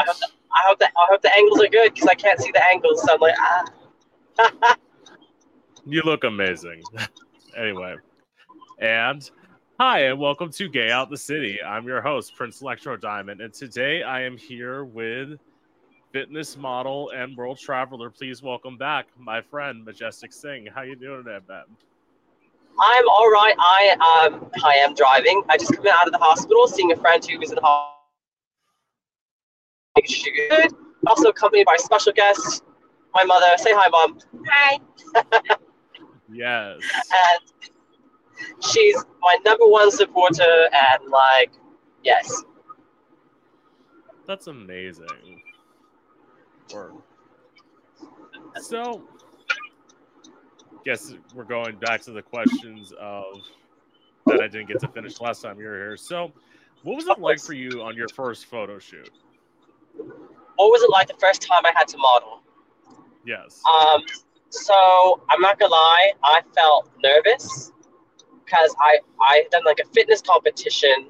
I hope, the, I hope that I hope the angles are good because I can't see the angles. So I'm like, ah. you look amazing. anyway, and hi, and welcome to Gay Out the City. I'm your host, Prince Electro Diamond, and today I am here with fitness model and world traveler. Please welcome back my friend Majestic Singh. How you doing today, Ben? I'm all right. I um I am driving. I just come out of the hospital, seeing a friend who was in the hospital. Good. Also accompanied by special guest, my mother. Say hi, mom. Hi. yes. And she's my number one supporter, and like, yes. That's amazing. Or so guess we're going back to the questions of that I didn't get to finish last time you were here. So, what was it like for you on your first photo shoot? What was it like the first time I had to model? Yes. Um, so I'm not gonna lie, I felt nervous because I I had done like a fitness competition,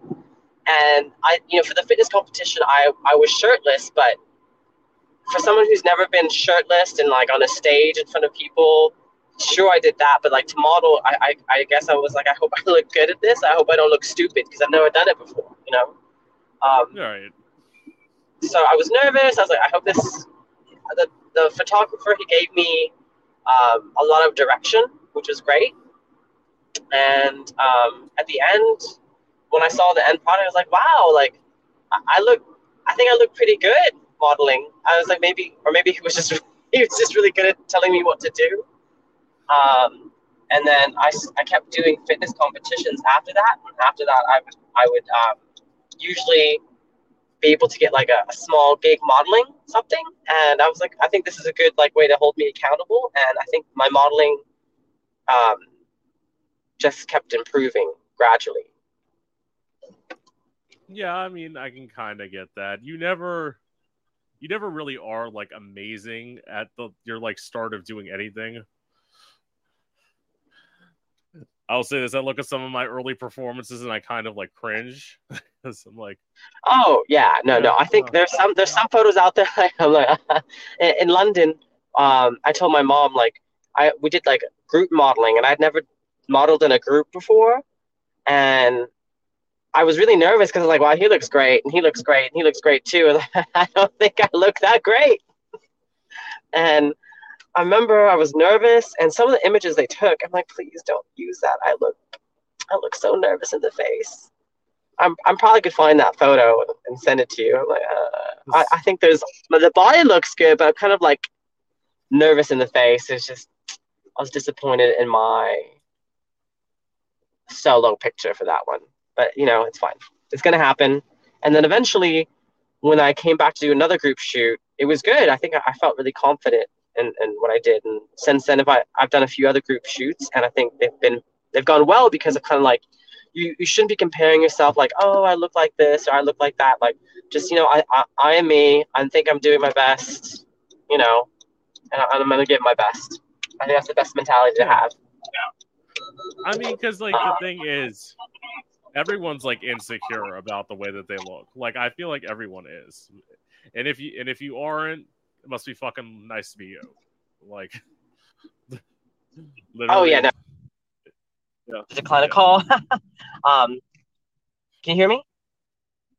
and I you know for the fitness competition I I was shirtless, but for someone who's never been shirtless and like on a stage in front of people, sure I did that, but like to model, I, I, I guess I was like, I hope I look good at this. I hope I don't look stupid because I've never done it before, you know? Um, All right. So I was nervous. I was like, I hope this, the, the photographer, he gave me um, a lot of direction, which was great. And um, at the end, when I saw the end product, I was like, wow, like I, I look, I think I look pretty good modeling. I was like, maybe, or maybe he was just, he was just really good at telling me what to do. Um, and then I, I kept doing fitness competitions after that. And after that, I would, I would um, usually be able to get like a, a, small gig modeling something. And I was like, I think this is a good like way to hold me accountable. And I think my modeling um, just kept improving gradually. Yeah, I mean, I can kind of get that. You never, you never really are like amazing at the your like start of doing anything. I'll say this: I look at some of my early performances and I kind of like cringe because I'm like, oh yeah, no, no. I think there's some there's some photos out there. I'm like, in London, um, I told my mom like I we did like group modeling and I'd never modeled in a group before, and I was really nervous because I was like, wow, he looks great and he looks great and he looks great too. And I don't think I look that great, and I remember I was nervous, and some of the images they took, I'm like, please don't use that. I look, I look so nervous in the face. I'm, I'm probably could find that photo and send it to you. I'm like, uh, I, I think there's, the body looks good, but I'm kind of like nervous in the face. It's just, I was disappointed in my solo picture for that one. But you know, it's fine. It's gonna happen. And then eventually, when I came back to do another group shoot, it was good. I think I, I felt really confident and, and what I did. And since then, if I, I've done a few other group shoots, and I think they've been they've gone well because of kind of like you, you shouldn't be comparing yourself like oh I look like this or I look like that. Like just you know I I, I am me. I think I'm doing my best. You know, and I, am gonna give my best. I think that's the best mentality to have. I mean, because like the thing is, everyone's like insecure about the way that they look. Like I feel like everyone is, and if you and if you aren't, it must be fucking nice to be you. Like, oh yeah, no. Yeah. Decline a call. um, can you hear me?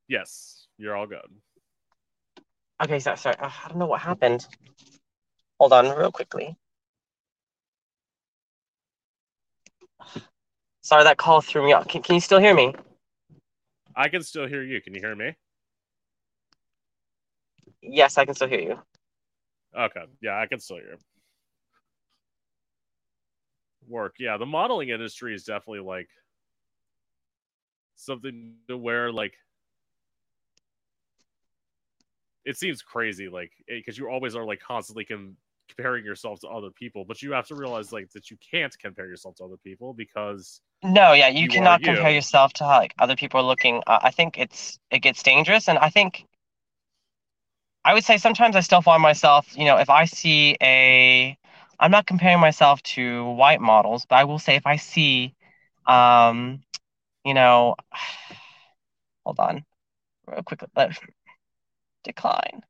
Yes, you're all good. Okay, so sorry. I don't know what happened. Hold on, real quickly. Sorry, that call threw me off. Can, can you still hear me? I can still hear you. Can you hear me? Yes, I can still hear you. Okay. Yeah, I can still hear. Work. Yeah, the modeling industry is definitely like something to where like it seems crazy like because you always are like constantly com- comparing yourself to other people but you have to realize like that you can't compare yourself to other people because no yeah you, you cannot compare you. yourself to how like other people are looking uh, i think it's it gets dangerous and i think I would say sometimes I still find myself, you know, if I see a, I'm not comparing myself to white models, but I will say if I see, um, you know, hold on, real quick. decline.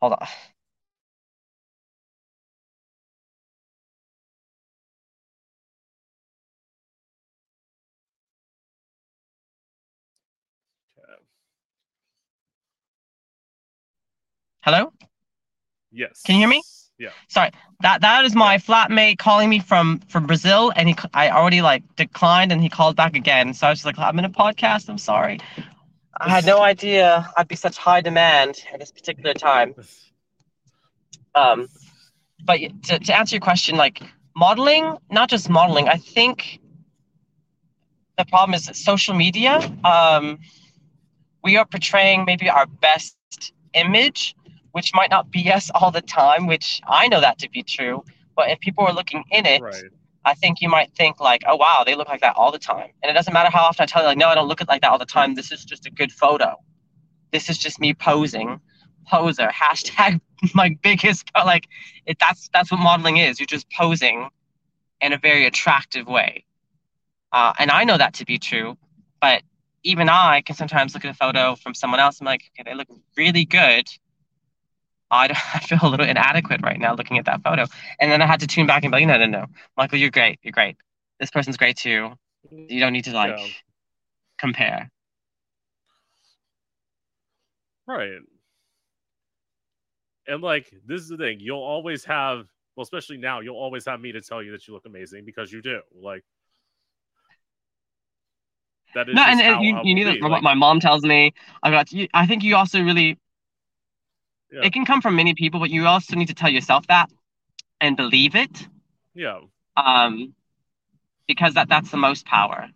Hold on. Hello? Yes. Can you hear me? Yeah. Sorry. That that is my flatmate calling me from from Brazil and he I already like declined and he called back again. So I was just like I'm in a podcast. I'm sorry. I had no idea I'd be such high demand at this particular time. Um but to, to answer your question like modeling, not just modeling, I think the problem is social media um we are portraying maybe our best image which might not be us all the time, which I know that to be true. But if people are looking in it, Right. I think you might think like, oh wow, they look like that all the time. And it doesn't matter how often I tell you, like, no, I don't look like that all the time. This is just a good photo. This is just me posing. Poser. Hashtag my biggest like it, that's that's what modeling is. You're just posing in a very attractive way. Uh, and I know that to be true, but even I can sometimes look at a photo from someone else. I'm like, okay, they look really good. I, I feel a little inadequate right now looking at that photo. And then I had to tune back and be like, no, no, no. Michael, you're great. You're great. This person's great too. You don't need to like Yeah. compare. Right. And like this is the thing, you'll always have well, especially now, you'll always have me to tell you that you look amazing because you do. Like that is No, and, and you, you need be. what Like, my mom tells me. I got you. I think you also really, Yeah. it can come from many people, but you also need to tell yourself that and believe it. yeah. Um, because that, that's the most power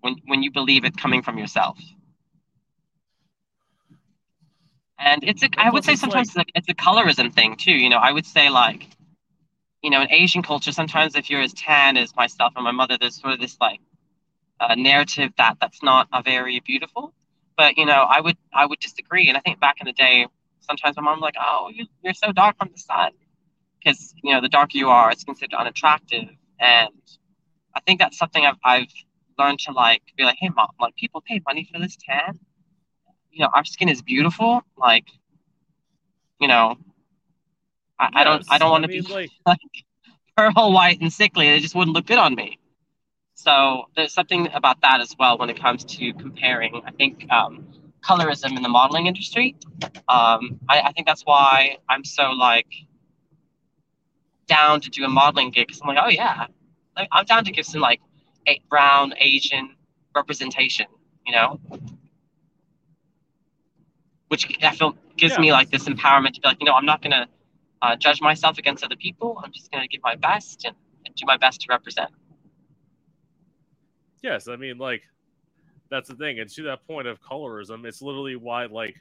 when, when you believe it coming from yourself. And it's a, I And would say sometimes it's, like, it's a colorism thing too. You know, I would say like, you know, in Asian culture, sometimes if you're as tan as myself and my mother, there's sort of this like uh, narrative that that's not a very beautiful. But you know, I would I would disagree. And I think back in the day, sometimes my mom's like, "Oh, you, you're so dark from the sun," because you know, the darker you are, it's considered unattractive. And I think that's something I've I've learned to like be like, "Hey, mom, like people pay money for this tan. You know, our skin is beautiful. Like, you know, I, I don't I don't want to be like like pearl white and sickly. It just wouldn't look good on me. So there's something about that as well when it comes to comparing. I think um, colorism in the modeling industry. Um, I, I think that's why I'm so like down to do a modeling gig because I'm like, oh yeah, like, I'm down to give some like a brown Asian representation. You know, which I feel gives Yeah. me like this empowerment to be like, you know, I'm not gonna uh, judge myself against other people. I'm just gonna give my best and, and do my best to represent. yes, I mean like that's the thing. And to that point of colorism, it's literally why like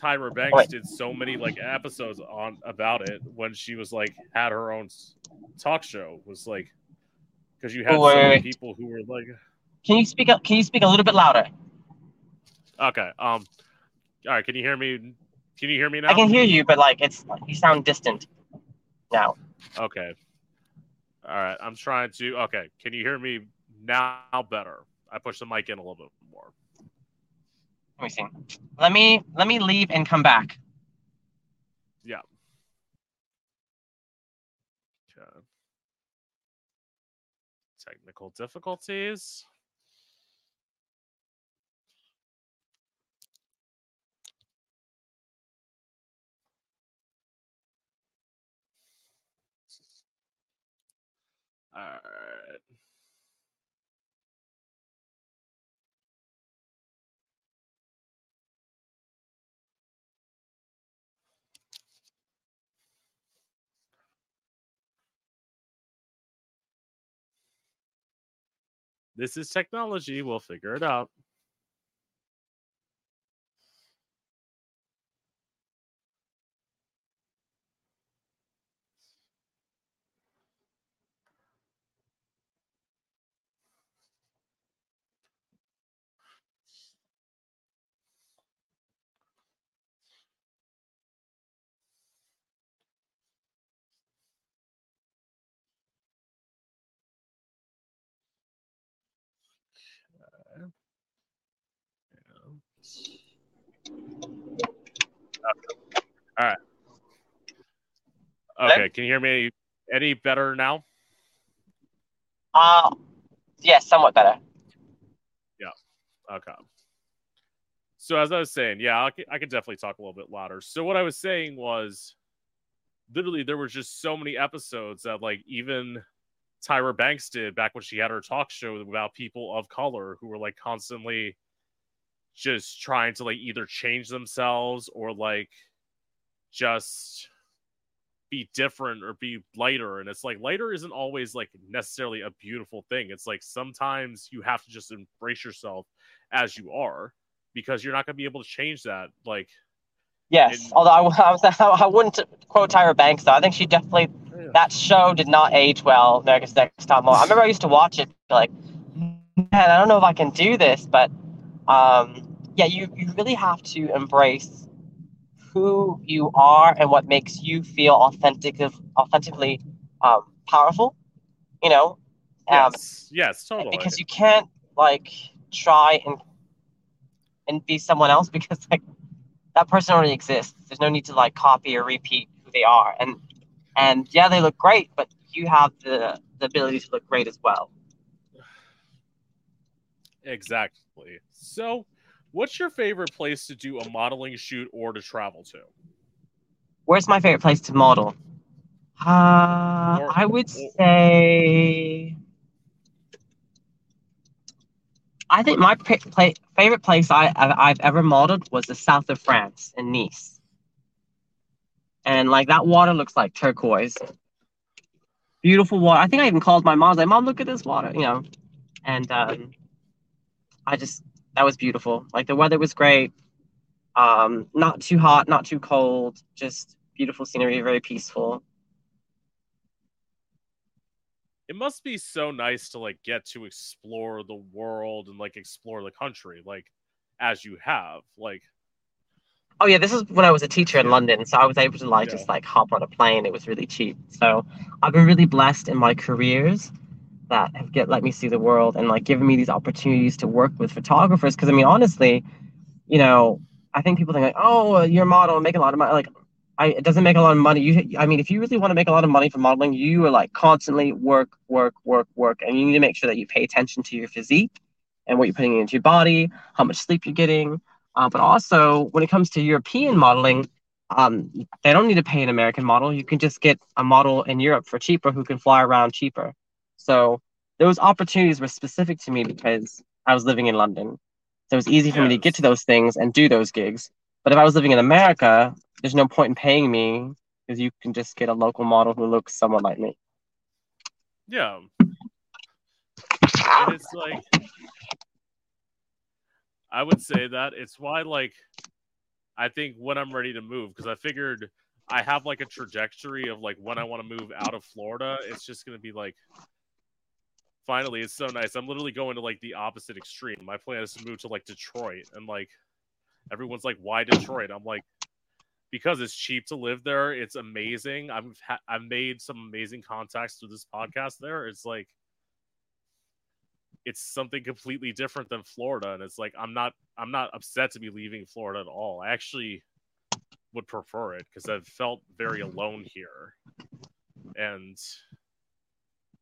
Tyra Banks did so many like episodes on about it when she was like had her own talk show was like because you had so many people who were like Can you speak up? Can you speak a little bit louder? okay um all right can you hear me can you hear me now I can hear you, but like it's you sound distant now. okay all right i'm trying to okay can you hear me now better i push the mic in a little bit more Let me see. Let me let me leave and come back. yeah okay. technical difficulties all right This is technology. We'll figure it out. Right. Okay, Hello? can you hear me any better now? Uh, yeah, somewhat better. Yeah. Okay. So as I was saying, yeah, I can, I can definitely talk a little bit louder. So what I was saying was, literally, there was just so many episodes that like even Tyra Banks did back when she had her talk show about people of color who were like constantly just trying to like either change themselves or like just be different or be lighter. And it's like lighter isn't always like necessarily a beautiful thing. It's like sometimes you have to just embrace yourself as you are because you're not going to be able to change that like yes in... although I, I, was, I wouldn't quote tyra banks though. I think she definitely oh, yeah. that show did not age well america's next top model. I remember i used to watch it like man i don't know if i can do this but um yeah you, you really have to embrace who you are and what makes you feel authentic, authentically um, powerful. You know. Um, yes. Yes. Totally. Because you can't like try and and be someone else because like that person already exists. There's no need to like copy or repeat who they are. And and yeah, they look great, but you have the the ability to look great as well. Exactly. So What's your favorite place to do a modeling shoot or to travel to? Where's my favorite place to model? Uh, or, I would or, say. I think my favorite place I, I've ever modeled was the south of France in Nice. And like that water looks like turquoise. Beautiful water. I think I even called my mom, like, Mom, look at this water, you know. And um, I just that was beautiful. Like the weather was great. Um, not too hot, not too cold, just beautiful scenery, very peaceful. It must be so nice to like get to explore the world and like explore the country, like as you have. Like Oh yeah, this is when I was a teacher in London, so I was able to like yeah. just like hop on a plane. It was really cheap. So I've been really blessed in my careers that have get let me see the world and like given me these opportunities to work with photographers. Because I mean, honestly, you know, I think people think like, oh, you're a model, make a lot of money. Like, I, it doesn't make a lot of money. You, I mean, if you really want to make a lot of money from modeling, you are like constantly work, work, work, work, and you need to make sure that you pay attention to your physique and what you're putting into your body, how much sleep you're getting. Uh, but also, when it comes to European modeling, um, they don't need to pay an American model. You can just get a model in Europe for cheaper who can fly around cheaper. So those opportunities were specific to me because I was living in London. So it was easy for yes. me to get to those things and do those gigs. But if I was living in America, there's no point in paying me because you can just get a local model who looks somewhat like me. Yeah. And it's like I would say that it's why like I think when I'm ready to move because I figured I have like a trajectory of like when I want to move out of Florida, it's just going to be like finally it's so nice. I'm literally going to like the opposite extreme. My plan is to move to like detroit and like everyone's like why detroit? I'm like because it's cheap to live there. It's amazing. I've ha- i've made some amazing contacts through this podcast there. It's like it's something completely different than florida and it's like i'm not i'm not upset to be leaving florida at all. I actually would prefer it because i've felt very alone here. And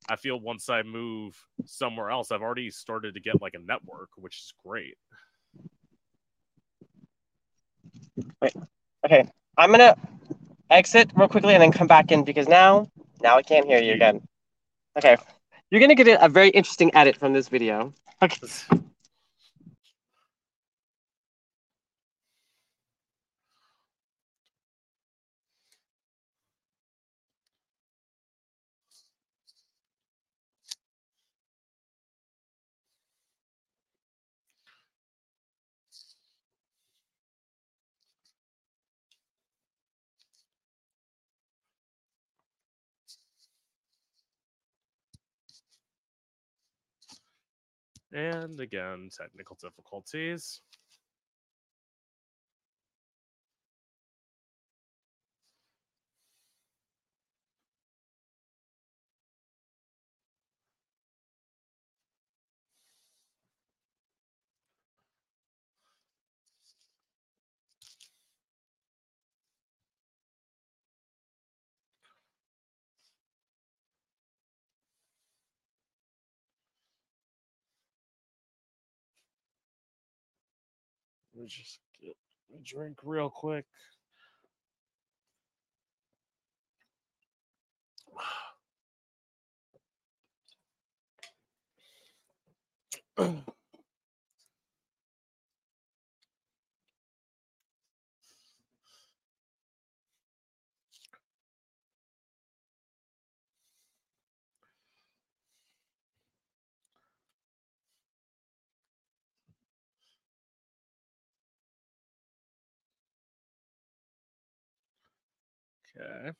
I feel once I move somewhere else, I've already started to get like a network, which is great. Wait, okay. I'm gonna exit real quickly and then come back in because now, now I can't hear you again. Okay, you're gonna get a very interesting edit from this video. Okay. And again, technical difficulties. Let me just get a drink real quick. Okay.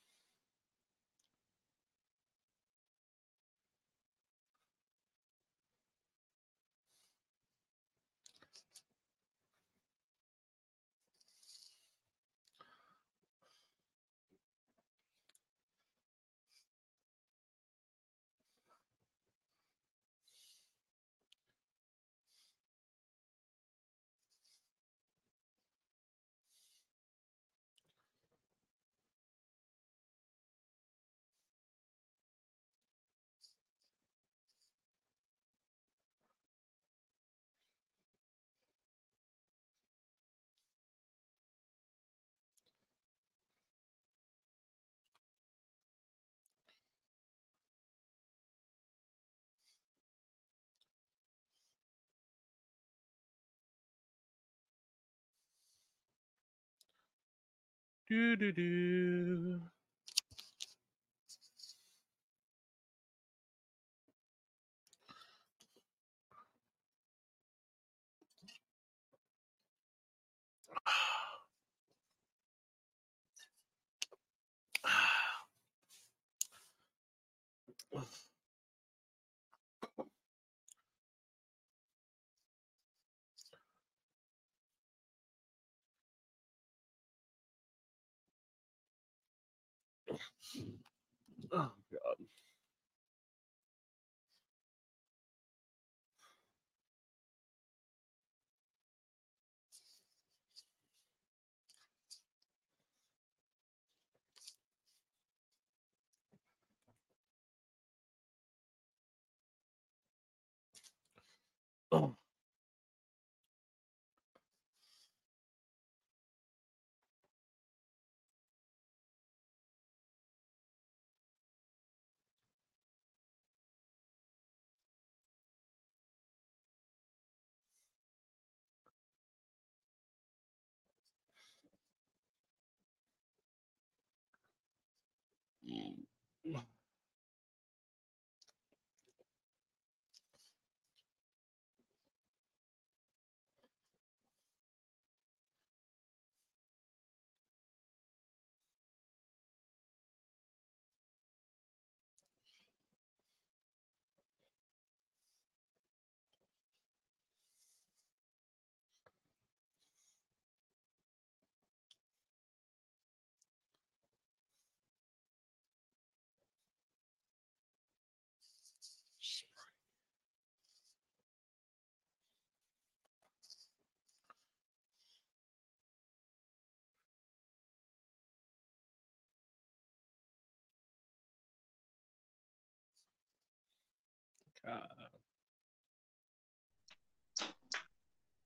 Do do do. Oh god. Oh. Yeah.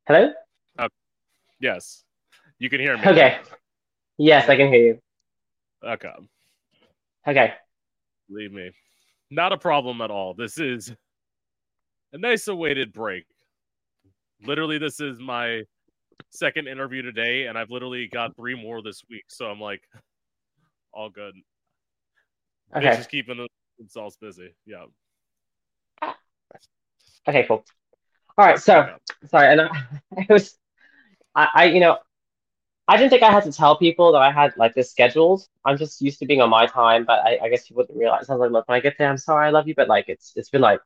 Hello? Oh, yes. You can hear me. Okay. Yes, I can hear you. Okay. Okay. Believe me. Not a problem at all. This is a nice awaited break. Literally, this is my second interview today, and I've literally got three more this week. So I'm like, all good. They're Okay. just keeping themselves busy. Yeah. Okay, cool. All right, so sorry, and I, it was I, I you know I didn't think I had to tell people that I had like this scheduled. I'm just used to being on my time, but I, I guess you wouldn't realize. I was like, look, when I get there, I'm sorry, I love you, but like it's it's been like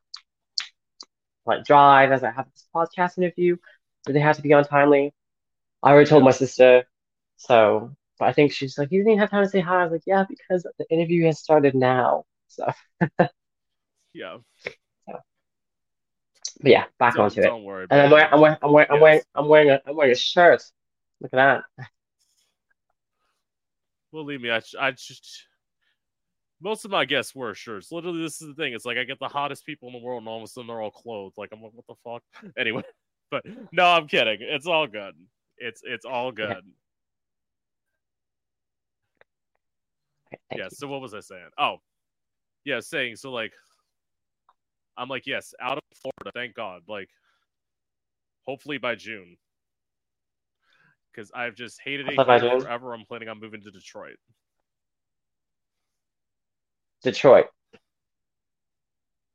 like drive as I have this podcast interview, so they have to be on timely. I already told my sister, so but I think she's like, you didn't have time to say hi. I was like, yeah, because the interview has started now. So, Yeah. But yeah, back Don't, onto it. don't worry. And I'm wearing. I'm wearing, I'm wearing, I'm wearing, I'm wearing a, I'm wearing a shirt. Look at that. Believe me, I, I just most of my guests wear shirts. Literally, this is the thing. It's like I get the hottest people in the world, and all of a sudden they're all clothed. Like I'm like, what the fuck? Anyway, but no, I'm kidding. It's all good. it's it's all good. Okay, Yeah. you. So what was I saying? Oh, yeah, saying so like I'm like yes, out of Florida, thank God. Like hopefully by June, because I've just hated it Hopefully by here June. forever. I'm planning on moving to Detroit. Detroit.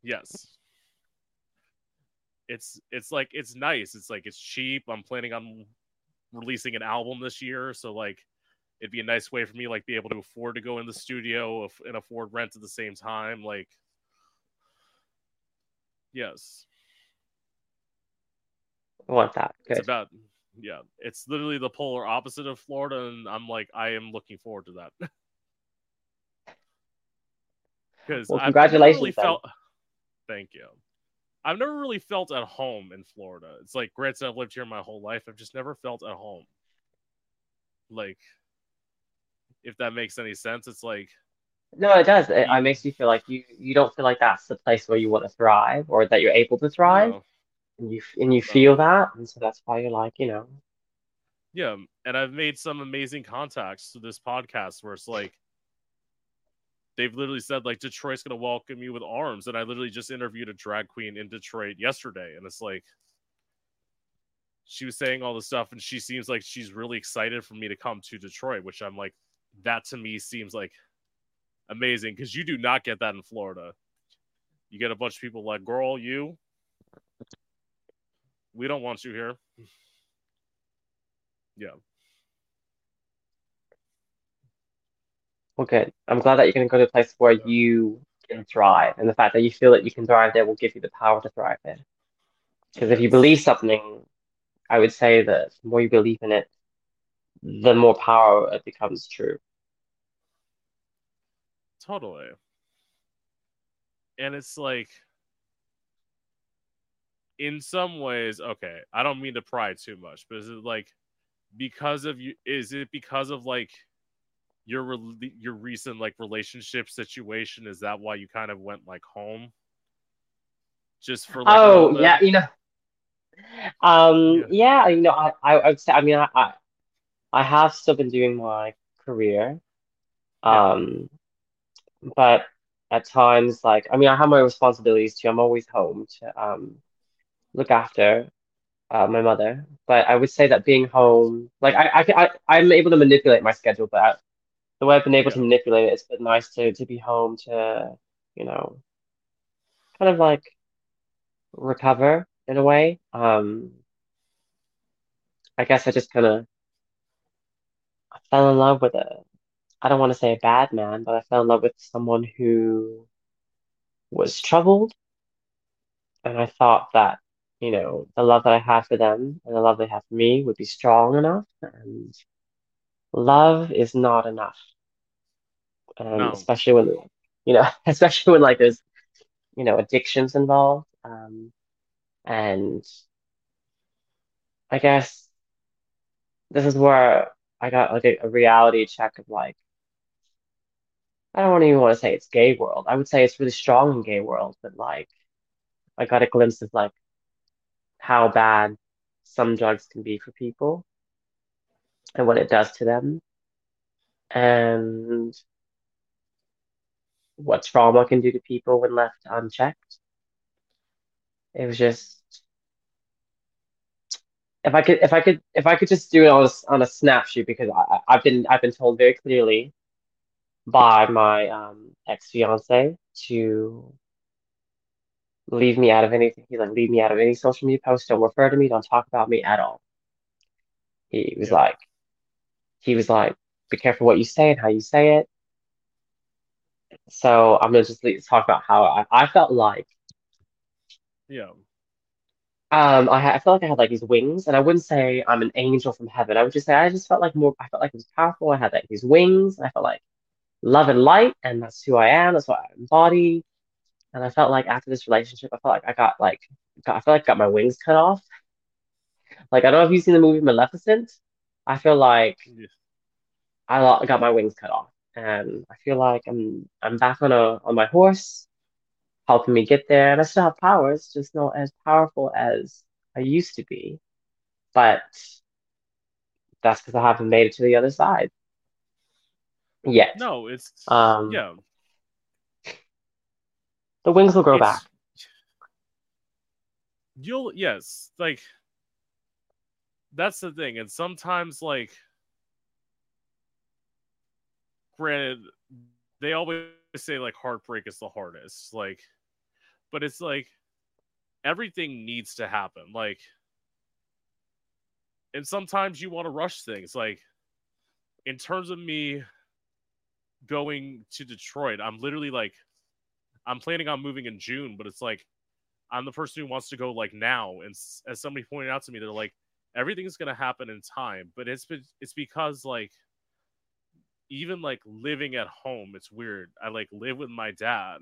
Yes. It's it's like it's nice. It's like it's cheap. I'm planning on releasing an album this year, so like it'd be a nice way for me like be able to afford to go in the studio and afford rent at the same time. Like yes. I want that. It's about yeah, it's literally the polar opposite of Florida and I'm like I am looking forward to that. Cuz Well, never really congratulations felt Thank you. I've never really felt at home in Florida. It's like granted I've lived here my whole life. I've just never felt at home. Like if that makes any sense, it's like No, it does. It, it makes you feel like you you don't feel like that's the place where you want to thrive or that you're able to thrive, no, and you and you no. feel that, and so that's why you're like, you know, Yeah, um, and I've made some amazing contacts to this podcast where it's like they've literally said like Detroit's gonna welcome you with arms, and I literally just interviewed a drag queen in Detroit yesterday, and it's like she was saying all this stuff, and she seems like she's really excited for me to come to Detroit, which I'm like, that to me seems like amazing because you do not get that in Florida. You get a bunch of people like, girl, you, we don't want you here. Yeah, well, good. I'm glad that you're going to go to a place where yeah, you can thrive, and the fact that you feel that you can thrive there will give you the power to thrive there. Because if you believe something, I would say that the more you believe in it, the more power it becomes true. Totally. And it's like, in some ways, okay, I don't mean to pry too much, but is it like because of you? Is it because of like your your recent like relationship situation? Is that why you kind of went like home just for like Oh, yeah, you know, um, Yeah, yeah, you know, I, I, I would say, I mean, I, I, I have still been doing my career, um, but at times, like, I mean, I have my responsibilities too. I'm always home to, um, look after, uh, my mother, but I would say that being home, like, I, i, I i'm able to manipulate my schedule, but I, the way I've been able to manipulate it, it's been nice to, to be home to, you know, kind of like recover in a way. Um, I guess I just kind of fell in love with a, I don't want to say a bad man, but I fell in love with someone who was troubled. And I thought that, you know, the love that I had for them and the love they had for me would be strong enough. And love is not enough. Um, no, especially when, you know, especially when like there's, you know, addictions involved. Um, and I guess this is where I got like a, a reality check of like, I don't even want to say it's gay world. I would say it's really strong in gay world, but like I got a glimpse of like how bad some drugs can be for people and what it does to them and what trauma can do to people when left unchecked. It was just if I could if I could if I could just do it on a, on a snapshot because I- I've been I've been told very clearly by my um ex-fiance to leave me out of anything. He's like, leave me out of any social media posts. Don't refer to me. Don't talk about me at all. He was yeah, like, he was like, be careful what you say and how you say it. So I'm gonna just talk about how I, I felt like yeah, um I, I felt like I had like these wings, and I wouldn't say I'm an angel from heaven. I would just say I just felt like more. I felt like it was powerful. I had like these wings, and I felt like love and light, and that's who I am. That's what I embody. And I felt like after this relationship, I felt like I got like got, I felt like I got my wings cut off. Like I don't know if you've seen the movie Maleficent. I feel like yeah, I got my wings cut off, and I feel like I'm I'm back on a on my horse, helping me get there, and I still have powers, just not as powerful as I used to be. But that's because I haven't made it to the other side yet. No, it's Um, yeah. the wings will grow it's- back. You'll yes, like that's the thing. And sometimes like granted, they always say like heartbreak is the hardest. Like but it's like everything needs to happen. Like and sometimes you want to rush things. Like in terms of me going to Detroit, I'm literally like I'm planning on moving in June, but it's like I'm the person who wants to go like now. And as somebody pointed out to me, they're like, everything's gonna happen in time. But it's it's because like even like living at home, it's weird. I like live with my dad,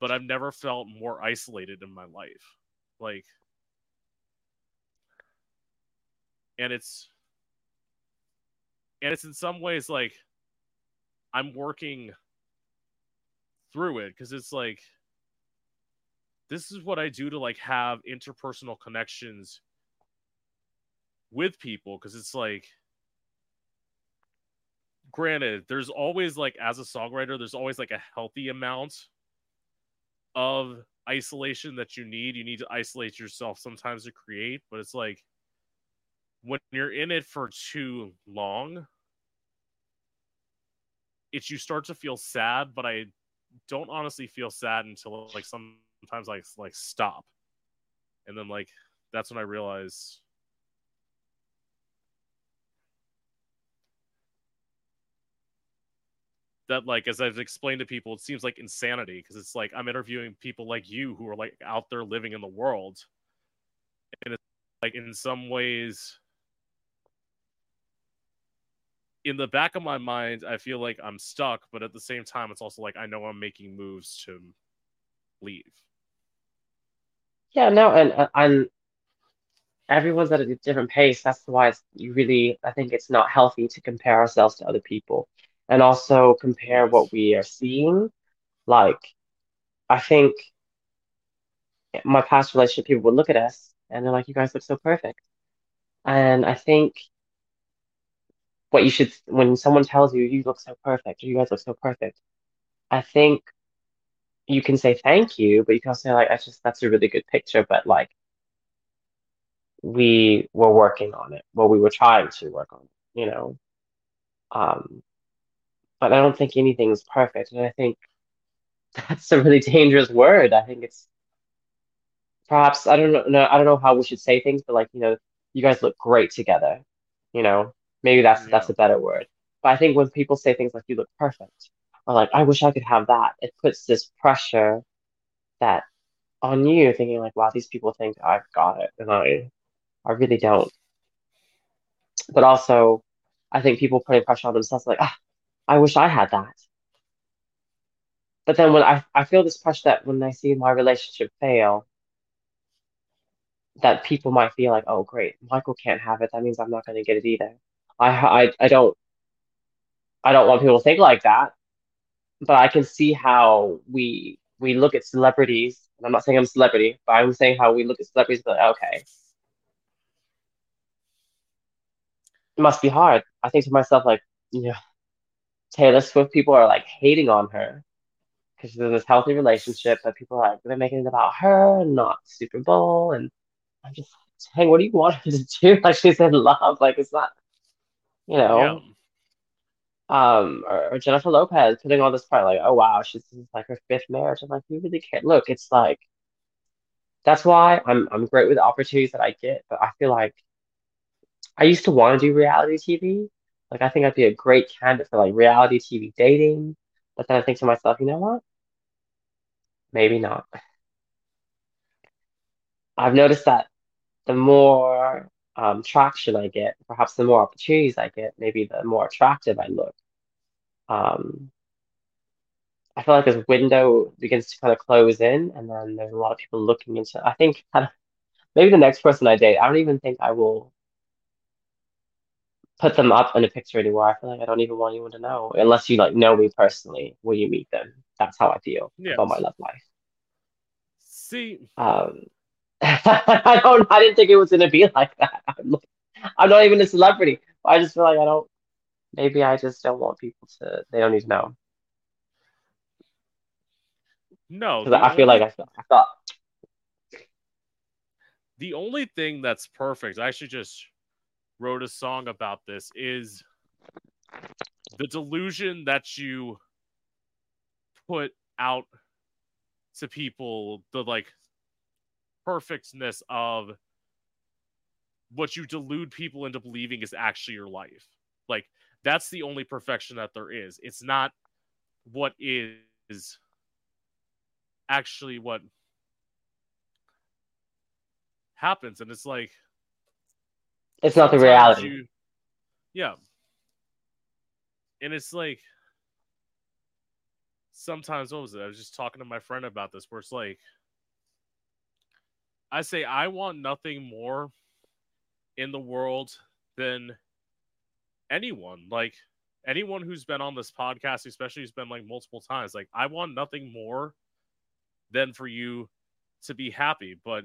but I've never felt more isolated in my life. Like and it's and it's in some ways like I'm working through it because it's like this is what I do to like have interpersonal connections with people because it's like granted there's always like as a songwriter there's always like a healthy amount of isolation that you need. You need to isolate yourself sometimes to create but it's like when you're in it for too long it's you start to feel sad but i don't honestly feel sad until like sometimes I like stop, and then like that's when I realize that like as I've explained to people, it seems like insanity because it's like I'm interviewing people like you who are like out there living in the world, and it's like in some ways. In the back of my mind, I feel like I'm stuck, but at the same time, it's also like I know I'm making moves to leave. Yeah, no, and uh, and everyone's at a different pace. That's why it's you really, I think it's not healthy to compare ourselves to other people and also compare what we are seeing. Like, I think my past relationship, people would look at us and they're like, you guys look so perfect. And I think what you should, when someone tells you, you look so perfect, or you guys look so perfect, I think you can say thank you, but you can also say, like, that's just, that's a really good picture, but like, we were working on it. Well, we were trying to work on it, you know. Um, but I don't think anything's perfect, and I think that's a really dangerous word. I think it's perhaps I don't know, I don't know how we should say things, but like, you know, you guys look great together. You know, maybe that's that's a better word. But I think when people say things like you look perfect, or like I wish I could have that, it puts this pressure that on you, thinking like, wow, these people think I've got it, and I I really don't. But also, I think people putting pressure on themselves, like, ah, I wish I had that. But then when I, I feel this pressure that when I see my relationship fail, that people might feel like, oh, great, Michael can't have it. That means I'm not going to get it either. I, I, I don't, I don't want people to think like that. But I can see how we we look at celebrities. And I'm not saying I'm a celebrity, but I'm saying how we look at celebrities. Like, okay, it must be hard. I think to myself, like, yeah, Taylor Swift people are like hating on her because she's in this healthy relationship, but people are like they're making it about her and not Super Bowl. And I'm just dang, what do you want her to do? Like she's in love. Like it's not, you Yeah. know. Um, or, or Jennifer Lopez putting all this part like, oh wow, she's this is like her fifth marriage. I'm like, you really care. Look, it's like that's why I'm I'm great with the opportunities that I get, but I feel like I used to want to do reality TV. Like I think I'd be a great candidate for like reality TV dating. But then I think to myself, you know what? Maybe not. I've noticed that the more um, traction I get, perhaps the more opportunities I get, maybe the more attractive I look. Um, I feel like this window begins to kind of close in, and then there's a lot of people looking into. I think maybe the next person I date, I don't even think I will put them up in a picture anymore. I feel like I don't even want anyone to know unless you like know me personally when you meet them. That's how I feel about my love life. See, Um, I don't. I didn't think it was gonna be like that. I'm I'm not even a celebrity. I just feel like I don't. Maybe I just don't want people to. They don't need to know. No, I feel like I felt. I thought. the only thing that's perfect, I actually just wrote a song about this, is the delusion that you put out to people, the like perfectness of what you delude people into believing is actually your life. Like that's the only perfection that there is. It's not what is actually what happens and it's like It's not the reality. you- yeah and it's like sometimes what was it i was just talking to my friend about this where it's like i say i want nothing more in the world than anyone like anyone who's been on this podcast especially who's been like multiple times like i want nothing more than for you to be happy but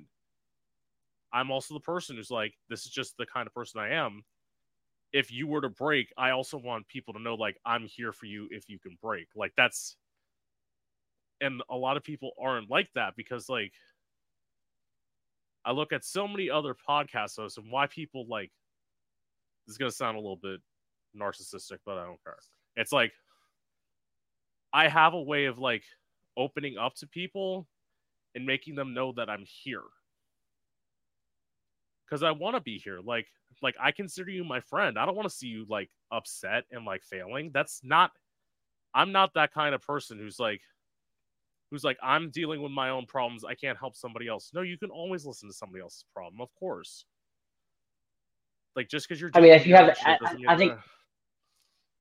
i'm also the person who's like this is just the kind of person i am. If you were to break i also want people to know like i'm here for you if you can break. Like that's and a lot of people aren't like that because like i look at so many other podcast hosts and why people like this is going to sound a little bit narcissistic but i don't care. It's like i have a way of like opening up to people and making them know that i'm here. Because i want to be here. Like like i consider you my friend. I don't want to see you like upset and like failing. That's not i'm not that kind of person who's like who's like i'm dealing with my own problems i can't help somebody else no you can always listen to somebody else's problem of course like just because you're I mean, if you have- own I- I mean- think- uh,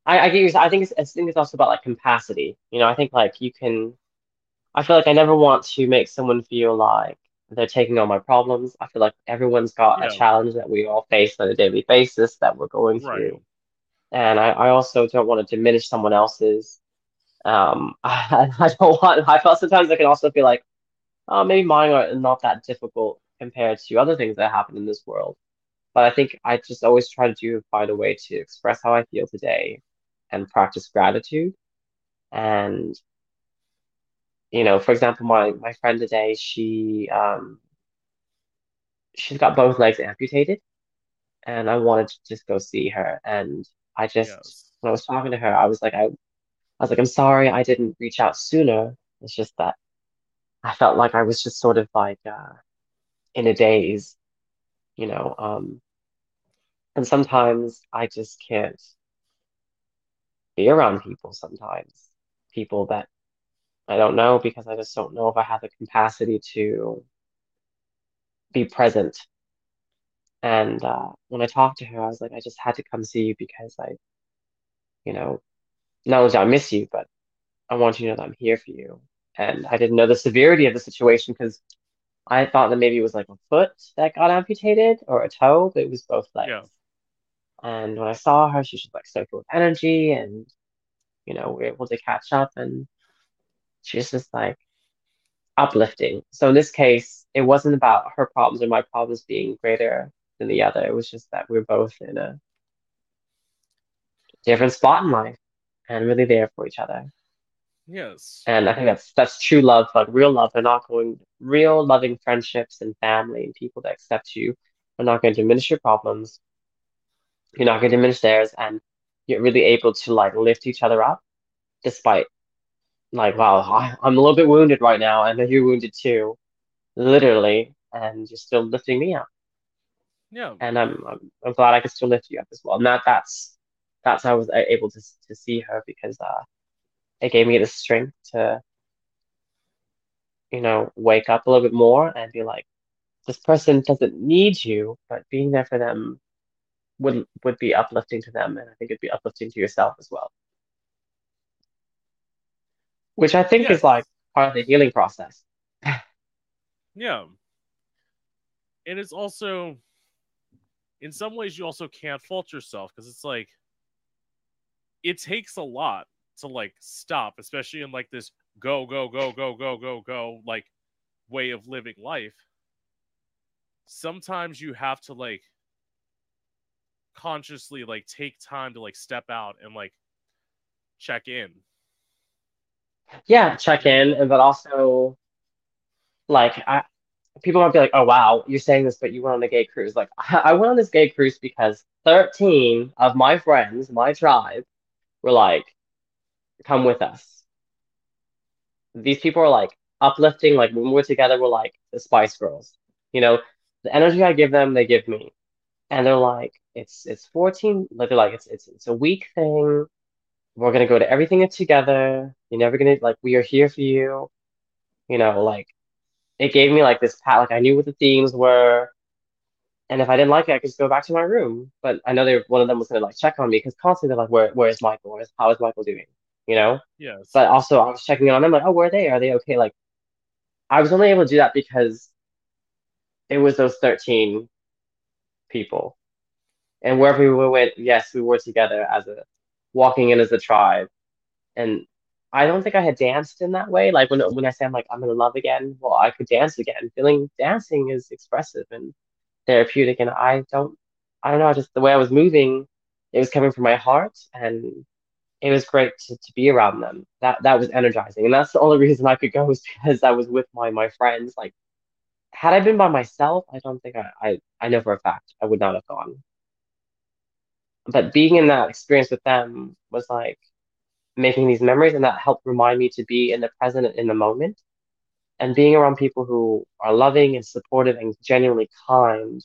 I, I get. I think it's, I think it's also about like capacity. You know, I think like you can. I feel like I never want to make someone feel like they're taking on my problems. I feel like everyone's got Yeah. a challenge that we all face on a daily basis that we're going Right. through, and I, I also don't want to diminish someone else's. Um, I, I don't want. I felt sometimes I can also feel like, oh, maybe mine are not that difficult compared to other things that happen in this world. But I think I just always try to do find a way to express how I feel today and practice gratitude. And, you know, for example, my my friend today, she um she's got both legs amputated, and I wanted to just go see her. And I just yes when I was talking to her, I was like, I, I was like, I'm sorry I didn't reach out sooner. It's just that I felt like I was just sort of like uh, in a daze, you know. Um, and sometimes I just can't be around people sometimes, people that I don't know because I just don't know if I have the capacity to be present. And uh, when I talked to her, I was like, I just had to come see you because I, you know, not only do I miss you, but I want you to know that I'm here for you. And I didn't know the severity of the situation because I thought that maybe it was like a foot that got amputated or a toe, but it was both legs. Yeah. And when I saw her, she was like so full of energy and, you know, we were able to catch up and she's just like uplifting. So in this case, it wasn't about her problems or my problems being greater than the other. It was just that we're both in a different spot in life and really there for each other. yes And I think that's that's true love, like real love. They're not going real loving friendships and family and people that accept you are not going to diminish your problems. You're not going to diminish theirs, and you're really able to like lift each other up, despite like, wow, I, I'm a little bit wounded right now. and you're wounded too, literally, and you're still lifting me up. yeah And I'm I'm, I'm glad I can still lift you up as well. And that that's that's how I was able to to see her because uh, it gave me the strength to you know, wake up a little bit more and be like, this person doesn't need you, but being there for them would would be uplifting to them, and I think it'd be uplifting to yourself as well. Which I think Yes. is like part of the healing process. Yeah. And it's also, in some ways, you also can't fault yourself because it's like, it takes a lot to like stop, especially in like this go, go, go, go, go, go, go, like way of living life. Sometimes you have to like consciously like take time to like step out and like check in. Yeah, check in, and but also like I people might be like, "Oh wow, you're saying this, but you went on a gay cruise." Like I went on this gay cruise because 13 of my friends, my tribe, were like, "Come with us." These people are like uplifting. Like when we're together, we're like the Spice Girls. You know, the energy I give them, they give me, and they're like, "It's it's 14." Like they're like, "It's it's it's a week thing. We're gonna go to everything together. You're never gonna like. We are here for you." You know, like it gave me like this pat. Like I knew what the themes were. And if I didn't like it, I could just go back to my room. But I know they one of them was gonna like check on me because constantly they're like, "Where where is Michael? Where's how is Michael doing?" You know. Yes. But also I was checking on them like, "Oh, where are they? Are they okay?" Like I was only able to do that because it was those thirteen people, and wherever we went, yes, we were together as a walking in as a tribe, and I don't think I had danced in that way. Like when when I say I'm like I'm in love again, well, I could dance again. Feeling dancing is expressive and therapeutic, and I don't, I don't know. Just the way I was moving, it was coming from my heart, and it was great to, to be around them. That that was energizing, and that's the only reason I could go was because I was with my my friends. Like, had I been by myself, I don't think I I, I know for a fact I would not have gone. But being in that experience with them was like making these memories, and that helped remind me to be in the present in the moment and being around people who are loving and supportive and genuinely kind,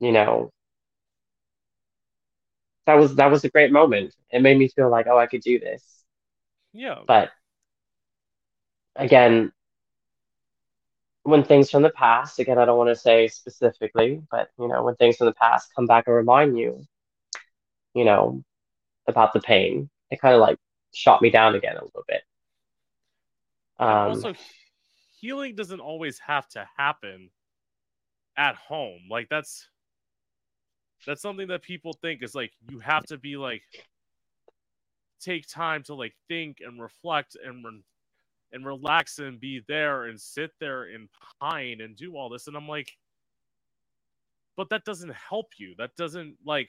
you know, that was that was a great moment. It made me feel like, oh, I could do this. Yeah. But again, when things from the past, again, I don't want to say specifically, but you know, when things from the past come back and remind you, you know, about the pain, it kind of like shot me down again a little bit. Um, also, healing doesn't always have to happen at home. Like that's that's something that people think is like you have to be like take time to like think and reflect and re- and relax and be there and sit there and pine and do all this and I'm like but that doesn't help you. That doesn't like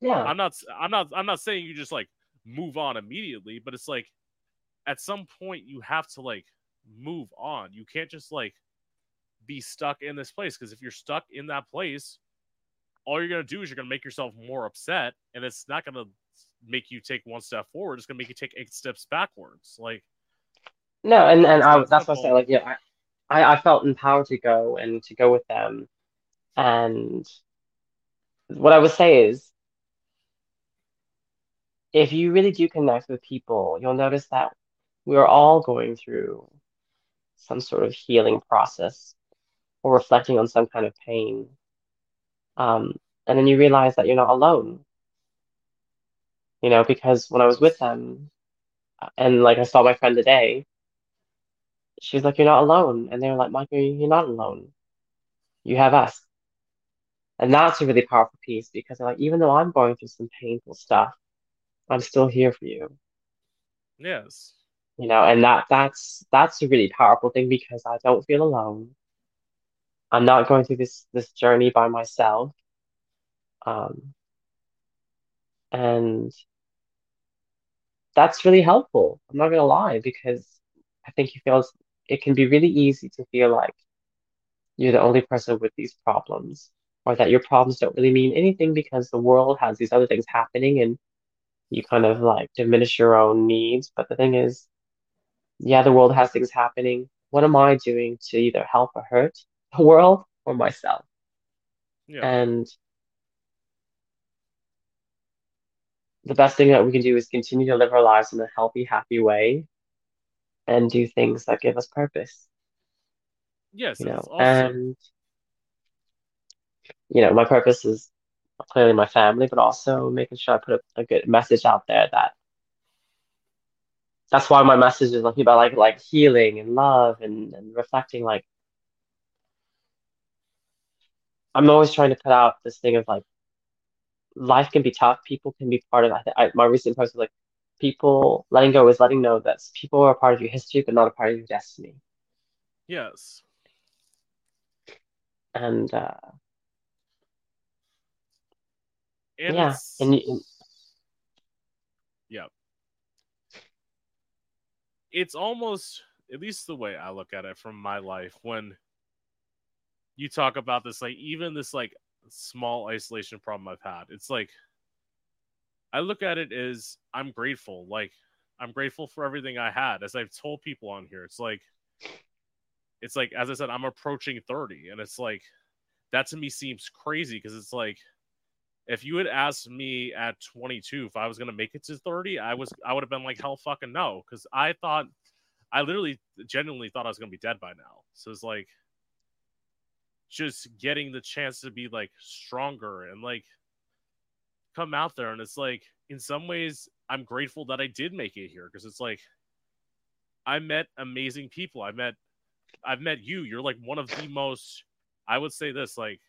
yeah, I'm not I'm not I'm not saying you just like move on immediately, but it's like at some point you have to like move on. You can't just like be stuck in this place because if you're stuck in that place, all you're gonna do is you're gonna make yourself more upset, and it's not gonna make you take one step forward. It's gonna make you take eight steps backwards. Like no, and and I that's what I say. Like, yeah, I, I I felt empowered to go and to go with them. And what I would say is, if you really do connect with people, you'll notice that we are all going through some sort of healing process or reflecting on some kind of pain. Um, and then you realize that you're not alone, you know, because when I was with them, and like I saw my friend today, she's like, "You're not alone," and they were like, "Michael, you're not alone. You have us." And that's a really powerful piece because like, even though I'm going through some painful stuff, I'm still here for you. yes, You know, and that that's that's a really powerful thing because I don't feel alone. I'm not going through this this journey by myself. Um, and that's really helpful. I'm not gonna lie because I think you feel it can be really easy to feel like you're the only person with these problems, or that your problems don't really mean anything because the world has these other things happening and you kind of like diminish your own needs. But the thing is, yeah, the world has things happening. What am I doing to either help or hurt the world or myself? yeah, And the best thing that we can do is continue to live our lives in a healthy, happy way and do things that give us purpose, yes. you know. also And, you know, my purpose is clearly my family, but also making sure I put a, a good message out there that that's why my message is like about like like healing and love and, and reflecting like I'm always trying to put out this thing of like life can be tough, people can be part of I, I my recent post was like people letting go is letting know that people are a part of your history but not a part of your destiny. yes, And uh And yeah, it's, and you, it's almost at least the way I look at it from my life when you talk about this like even this like small isolation problem I've had. It's like I look at it as I'm grateful. Like I'm grateful for everything I had. As I've told people on here, it's like it's like as I said, I'm approaching 30 and it's like that to me seems crazy because it's like if you had asked me at 22 if I was gonna make it to 30, I was I would have been like hell fucking no because I thought I literally genuinely thought I was gonna be dead by now. So it's like just getting the chance to be like stronger and like come out there and it's like in some ways I'm grateful that I did make it here because it's like I met amazing people. I met I've met you. You're like one of the most I would say this like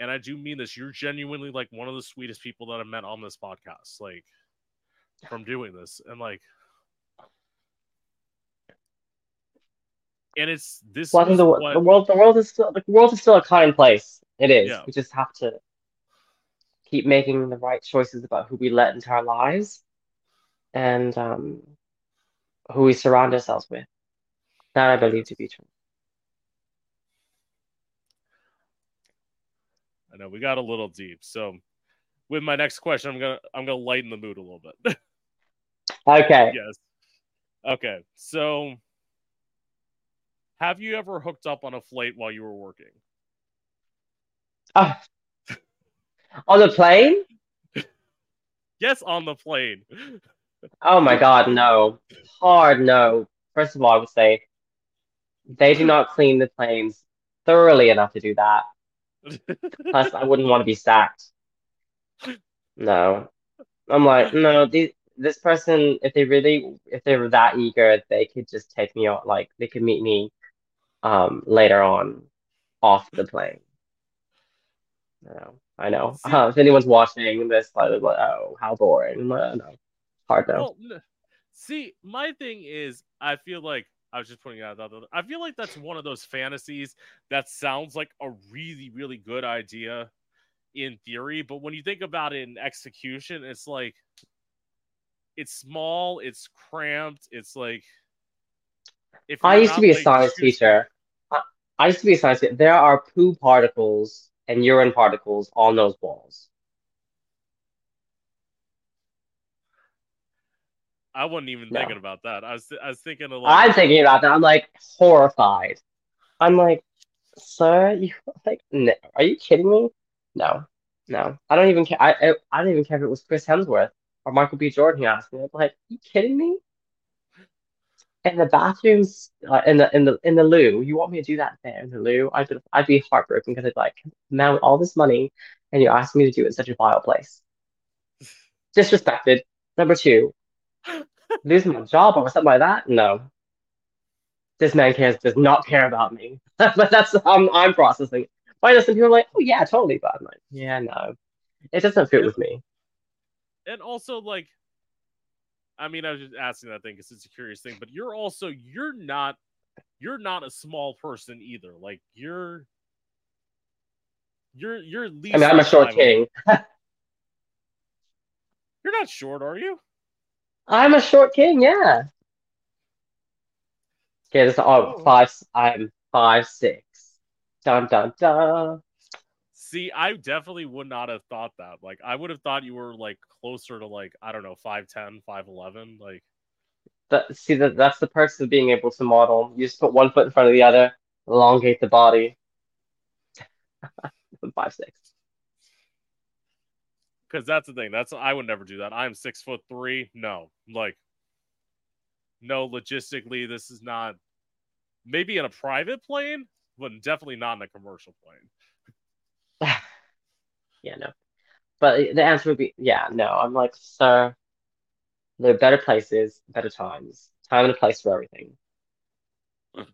and I do mean this, you're genuinely like one of the sweetest people that I've met on this podcast, like from doing this. And like and it's this well, I think the, what- the world, the world is still the world is still a kind place. It is. Yeah. We just have to keep making the right choices about who we let into our lives and um, who we surround ourselves with. That I believe to be true. Know we got a little deep. So with my next question, I'm gonna I'm gonna lighten the mood a little bit. Okay. yes. Okay. So have you ever hooked up on a flight while you were working? Ah. on the plane? Yes, on the plane. Oh my God, no. Hard no. First of all, I would say they do not clean the planes thoroughly enough to do that. Plus, I wouldn't want to be sacked. No. I'm like, no, these, this person, if they really, if they were that eager, they could just take me out, like, they could meet me um later on off the plane. No, I know. See- Uh, if anyone's watching this, like, oh, how boring. No, no. Hard no. Well, see, my thing is, I feel like I was just putting it out. I feel like that's one of those fantasies that sounds like a really, really good idea in theory, but when you think about it in execution, it's like it's small, it's cramped, it's like. If I you're used to be a science teacher. I, I used to be a science teacher. There are poo particles and urine particles on those walls. I wasn't even No. thinking about that. I was, I was thinking of I'm thinking about that. I'm like horrified. I'm like, sir, you like, no, are you kidding me? No, no. I don't even care. I, I, I don't even care if it was Chris Hemsworth or Michael B. Jordan. He asked me, I'm like, you kidding me? In the bathrooms, uh, in the in the in the loo, you want me to do that there in the loo? I'd be, I'd be heartbroken because I'd like, man, with all this money, and you're asking me to do it in such a vile place. Disrespected. Number two, losing my job or something like that? No. This man cares does not care about me. but that's I'm, I'm processing. Why does some people are like, oh yeah, totally, but I'm like, yeah, no. It doesn't fit with me. and also like i mean i was just asking that thing because it's a curious thing but you're also you're not you're not a small person either like you're you're you're least I mean, I'm a short king. you're not short are you I'm a short king, yeah. Okay, this oh, Oh. five. I'm five six. Dun dun dun. see i definitely would not have thought that like i would have thought you were like closer to like i don't know 510 511 like That, see, that that's the perks of being able to model. You just put one foot in front of the other, elongate the body. Five six. Because that's the thing that's i would never do that i'm six foot three no like no logistically this is not maybe in a private plane but definitely not in a commercial plane Yeah, no. But the answer would be, yeah, no. I'm like, sir, there are better places, better times. Time and a place for everything.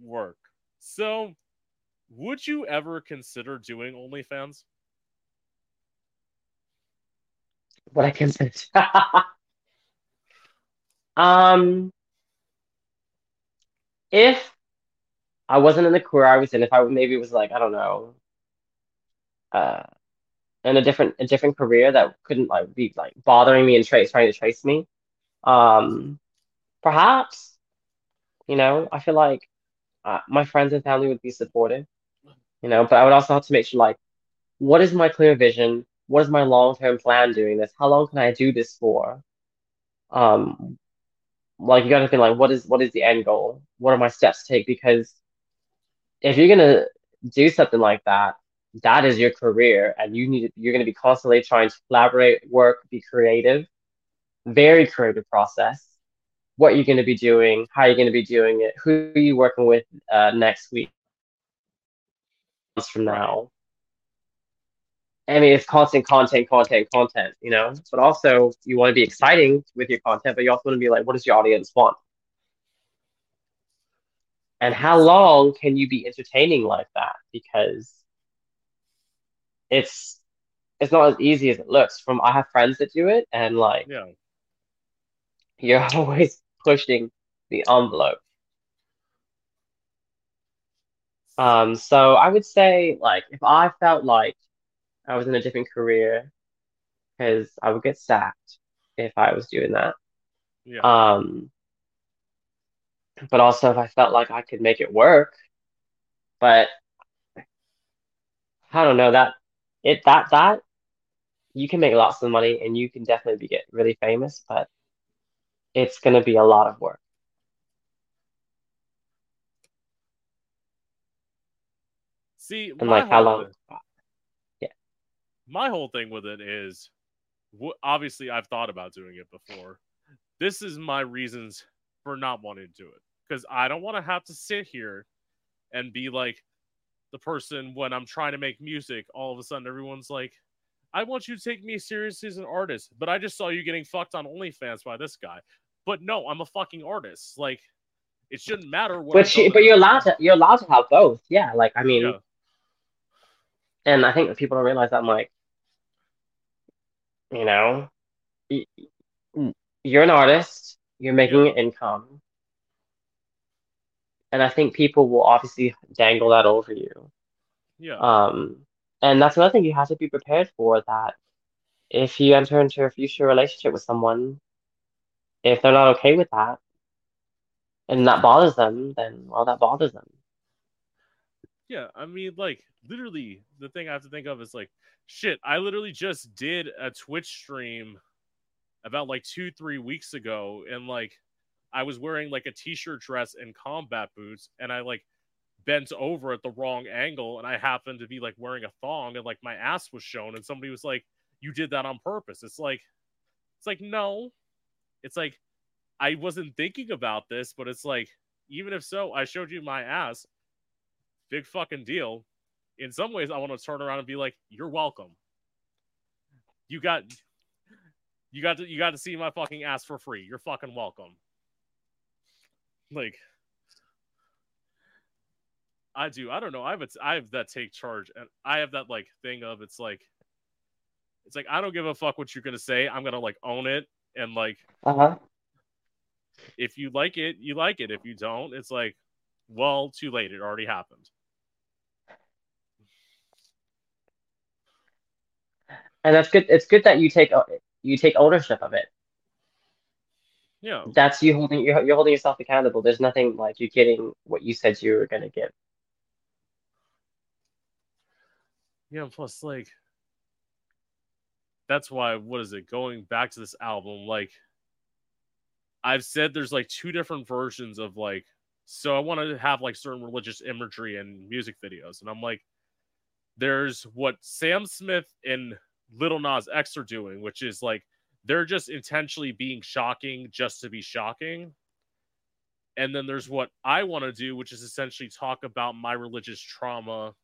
work so would you ever consider doing OnlyFans? What I consider. Um, if I wasn't in the career I was in, if I maybe was like, I don't know, uh in a different a different career that couldn't like be like bothering me and trace trying to trace me. Um, perhaps, you know, I feel like uh, my friends and family would be supportive, you know, but I would also have to make sure like, what is my clear vision? What is my long-term plan doing this? How long can I do this for? Um, like you got to think like, what is what is the end goal? What are my steps to take? Because if you're gonna do something like that, that is your career, and you need you're gonna be constantly trying to collaborate, work, be creative, very creative process. What you're gonna be doing, how you're gonna be doing it, who are you working with uh, next week, from now. I mean, it's constant content, content, content, you know. But also, you want to be exciting with your content, but you also want to be like, what does your audience want? And how long can you be entertaining like that? Because it's it's not as easy as it looks. From I have friends that do it, and like, Yeah. you're always pushing the envelope. Um, so I would say, like, if I felt like I was in a different career, because I would get sacked if I was doing that. Yeah. Um, but also if I felt like I could make it work, but I don't know that it that that you can make lots of money and you can definitely be, get really famous, but it's gonna be a lot of work. See, And like how long? My whole thing with it is, obviously, I've thought about doing it before. This is my reasons for not wanting to do it because I don't want to have to sit here and be like the person when I'm trying to make music. All of a sudden, everyone's like, "I want you to take me seriously as an artist," but I just saw you getting fucked on OnlyFans by this guy. But no, I'm a fucking artist. Like, it shouldn't matter what. But going but you're allowed to you're allowed to have both. Yeah, like I mean, Yeah. and I think that people don't realize that I'm like, you know, y- y- you're an artist, you're making an income, and I think people will obviously dangle that over you. Yeah. Um, and that's another thing you have to be prepared for that if you enter into a future relationship with someone, if they're not okay with that and that bothers them, then well, that bothers them. Yeah, I mean, like, literally, the thing I have to think of is like, shit, I literally just did a Twitch stream about like two, three weeks ago, and like, I was wearing like a t shirt dress and combat boots, and I like bent over at the wrong angle, and I happened to be like wearing a thong, and like my ass was shown, and somebody was like, You did that on purpose. It's like, it's like, no. It's like, I wasn't thinking about this, but it's like, even if so, I showed you my ass big fucking deal. In some ways, I want to turn around and be like, "You're welcome. You got, you got to, you got to see my fucking ass for free. You're fucking welcome." Like, I do. I don't know. I have, a, I have that take charge, and I have that like thing of it's like, it's like I don't give a fuck what you're gonna say. I'm gonna like own it, and like Uh-huh. if you like it, you like it. If you don't, it's like, well, too late. It already happened. And that's good. It's good that you take uh, you take ownership of it. Yeah. That's you holding you're, you're holding yourself accountable. There's nothing like you're getting what you said you were gonna give. Yeah, plus like that's why what is it? Going back to this album, like I've said there's like two different versions of like so I want to have like certain religious imagery and music videos. And I'm like, there's what Sam Smith and Lil Nas X are doing, which is like they're just intentionally being shocking just to be shocking. And then there's what I want to do, which is essentially talk about my religious trauma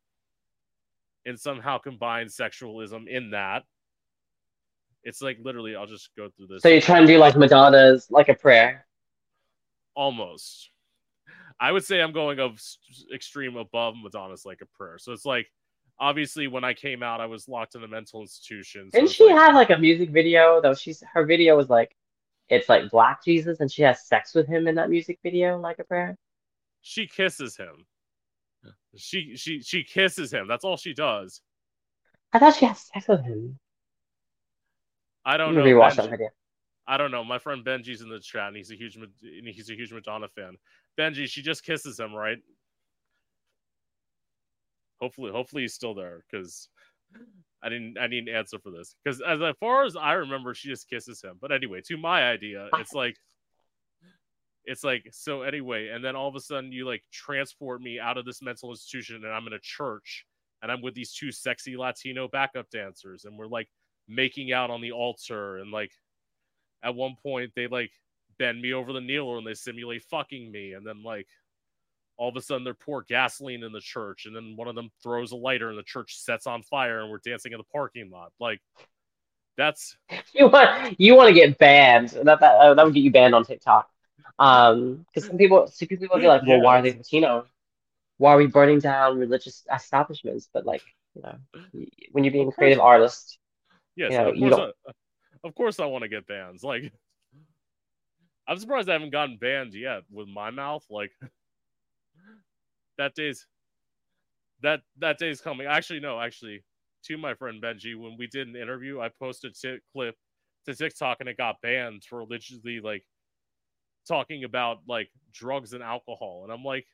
and somehow combine sexualism in that. It's like literally, I'll just go through this. So you're trying to do like Madonna's like a prayer. almost. I would say I'm going of extreme above Madonna's like a prayer. So it's like obviously when I came out, I was locked in a mental institution. So Didn't she like, have like a music video though? She's her video was like it's like Black Jesus and she has sex with him in that music video, like a prayer. she kisses him. She she she kisses him. That's all she does. I thought she had sex with him. I don't know. rewatch Benji- that video. I don't know. My friend Benji's in the chat, and he's a huge, and he's a huge Madonna fan. Benji, she just kisses him, right? Hopefully, hopefully he's still there because I didn't, I need an answer for this because as far as I remember, she just kisses him. But anyway, to my idea, it's like, it's like so. Anyway, and then all of a sudden, you like transport me out of this mental institution, and I'm in a church, and I'm with these two sexy Latino backup dancers, and we're like making out on the altar, and like at one point they like bend me over the kneeler and they simulate fucking me and then like all of a sudden they're pour gasoline in the church and then one of them throws a lighter and the church sets on fire and we're dancing in the parking lot like that's You want you want to get banned. That that, uh, that would get you banned on TikTok. Um, because some people, some people will be like, well, why are they Latino? Why are we burning down religious establishments? But like, you know, when you're being a creative artist, yes You know, of you course I, of course I want to get bans like I'm surprised I haven't gotten banned yet with my mouth like that day's that that day's coming actually no actually to my friend Benji when we did an interview I posted a clip to TikTok and it got banned for literally like talking about like drugs and alcohol and I'm like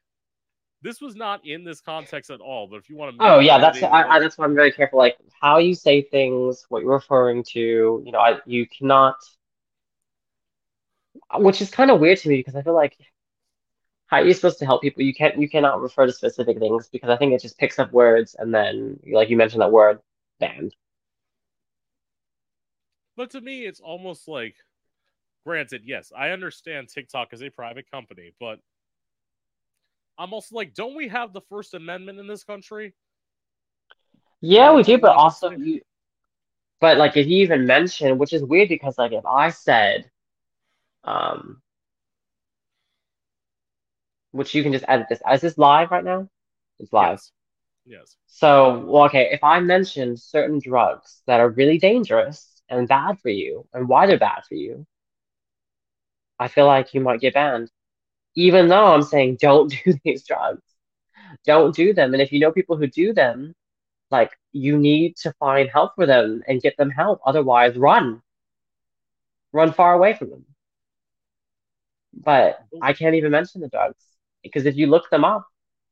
this was not in this context at all but if you want to Oh yeah, that's I, I, that's why I'm very careful. Like how you say things, what you're referring to. You know, I you cannot, which is kind of weird to me because I feel like how are you supposed to help people? You can't you cannot refer to specific things because I think it just picks up words and then like you mentioned that word banned. But to me, it's almost like, granted, yes, I understand TikTok is a private company, but I'm also like, don't we have the First Amendment in this country? Yeah, we do, but also you. But like if you even mention, which is weird because like if I said, um, which you can just edit this. Is this live right now? It's live. Yes. Yes. So, well, okay, if I mention certain drugs that are really dangerous and bad for you, and why they're bad for you, I feel like you might get banned. Even though I'm saying don't do these drugs, don't do them. And if you know people who do them, like you need to find help for them and get them help. Otherwise, run, run far away from them. But I can't even mention the drugs because if you look them up,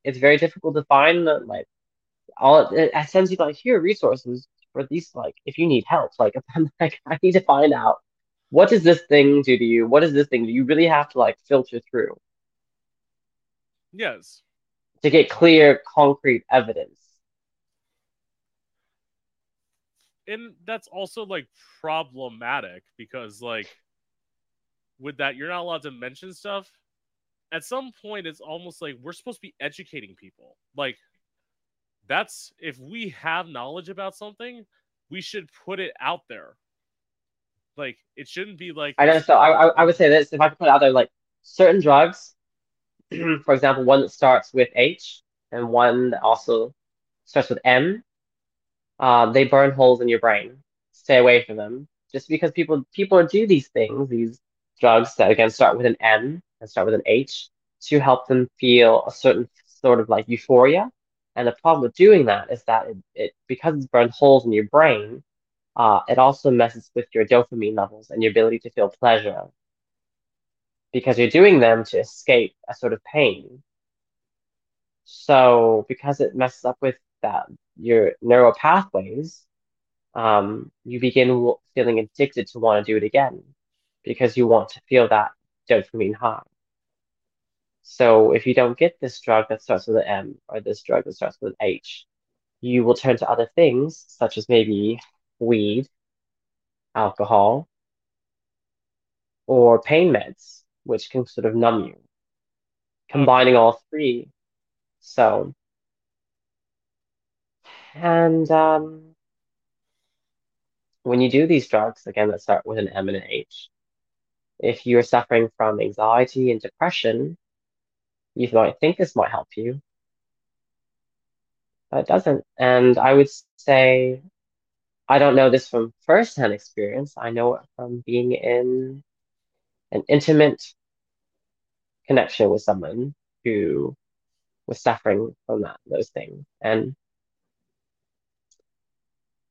it's very difficult to find the Like all it, it sends you like here are resources for these. Like if you need help, like I'm like I need to find out what does this thing do to you? What does this thing do? You really have to like filter through Yes. to get clear, concrete evidence. And that's also like problematic because, like, with that, you're not allowed to mention stuff. At some point, it's almost like we're supposed to be educating people. Like, that's if we have knowledge about something, we should put it out there. Like, it shouldn't be like, I don't know. So I, I, would say this: if I could put out there, like certain drugs, for example, one that starts with H and one that also starts with M, uh, they burn holes in your brain. Stay away from them. Just because people people do these things, these drugs that again start with an M and start with an H to help them feel a certain sort of like euphoria. And the problem with doing that is that it, it because it's burned holes in your brain, uh, it also messes with your dopamine levels and your ability to feel pleasure because you're doing them to escape a sort of pain. So because it messes up with that your neural pathways, um, you begin feeling addicted to want to do it again because you want to feel that dopamine high. So if you don't get this drug that starts with an M or this drug that starts with an H, you will turn to other things such as maybe weed, alcohol, or pain meds, which can sort of numb you. Combining all three. So, and um, when you do these drugs, again, that start with an M and an H, if you're suffering from anxiety and depression, you might think this might help you, but it doesn't. And I would say, I don't know this from firsthand experience. I know it from being in an intimate connection with someone who was suffering from that, those things. And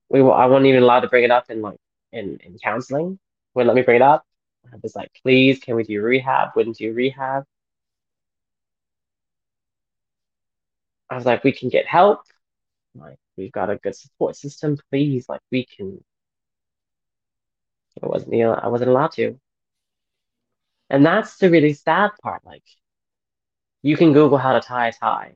we I wasn't even allowed to bring it up in like in in counseling. Wouldn't let me bring it up. I was like, please, can we do rehab? Wouldn't do rehab. I was like, we can get help. Like, we've got a good support system. Please, like, we can. I wasn't, I wasn't allowed to. And that's the really sad part. Like, you can Google how to tie a tie.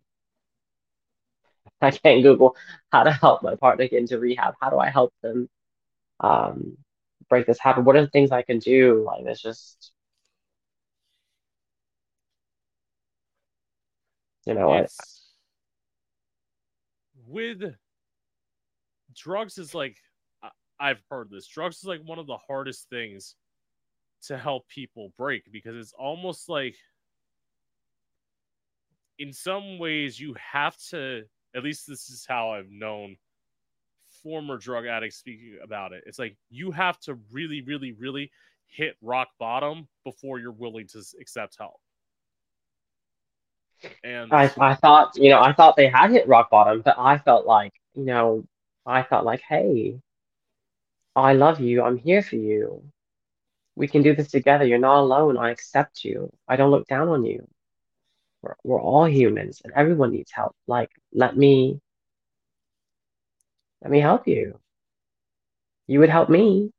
I can't Google how to help my partner get into rehab. How do I help them um, break this habit? What are the things I can do? Like, it's just, you know, it's, with drugs is like I've heard this. Drugs is like one of the hardest things to help people break because it's almost like in some ways you have to at least this is how I've known former drug addict speaking about it. It's like you have to really really really hit rock bottom before you're willing to accept help. And I, I thought, you know, I thought they had hit rock bottom, but I felt like, you know, I felt like, hey, I love you. I'm here for you. We can do this together. You're not alone. I accept you. I don't look down on you. We're, we're all humans and everyone needs help. Like, let me, let me help you. You would help me.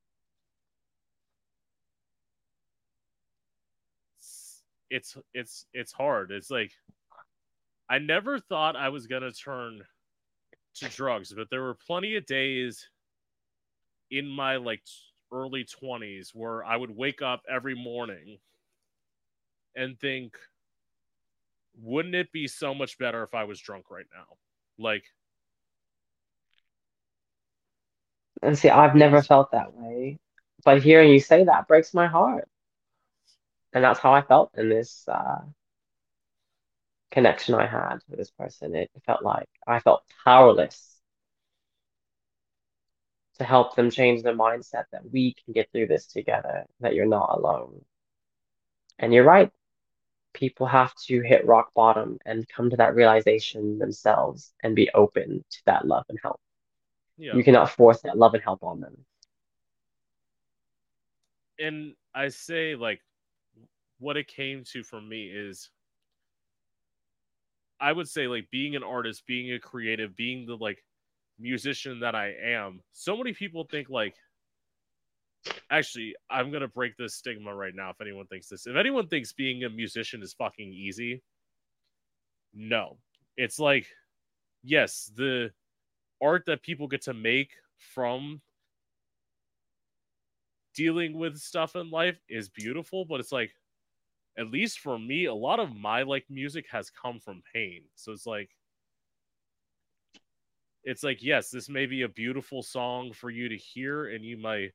It's it's it's hard. It's like I never thought I was gonna turn to drugs, but there were plenty of days in my like early 20s where I would wake up every morning and think, wouldn't it be so much better if I was drunk right now? Like, and see, I've never felt that way, but hearing you say that breaks my heart. And that's how I felt in this uh, connection I had with this person. It felt like I felt powerless to help them change their mindset that we can get through this together, that you're not alone. And you're right. People have to hit rock bottom and come to that realization themselves and be open to that love and help. Yeah. You cannot force that love and help on them. And I say, like, what it came to for me is I would say, like, being an artist, being a creative, being the, like, musician that I am, so many people think like actually I'm gonna break this stigma right now if anyone thinks this. If anyone thinks being a musician is fucking easy, no. It's like yes, the art that people get to make from dealing with stuff in life is beautiful, but it's like at least for me, a lot of my like music has come from pain. So it's like it's like yes this may be a beautiful song for you to hear and you might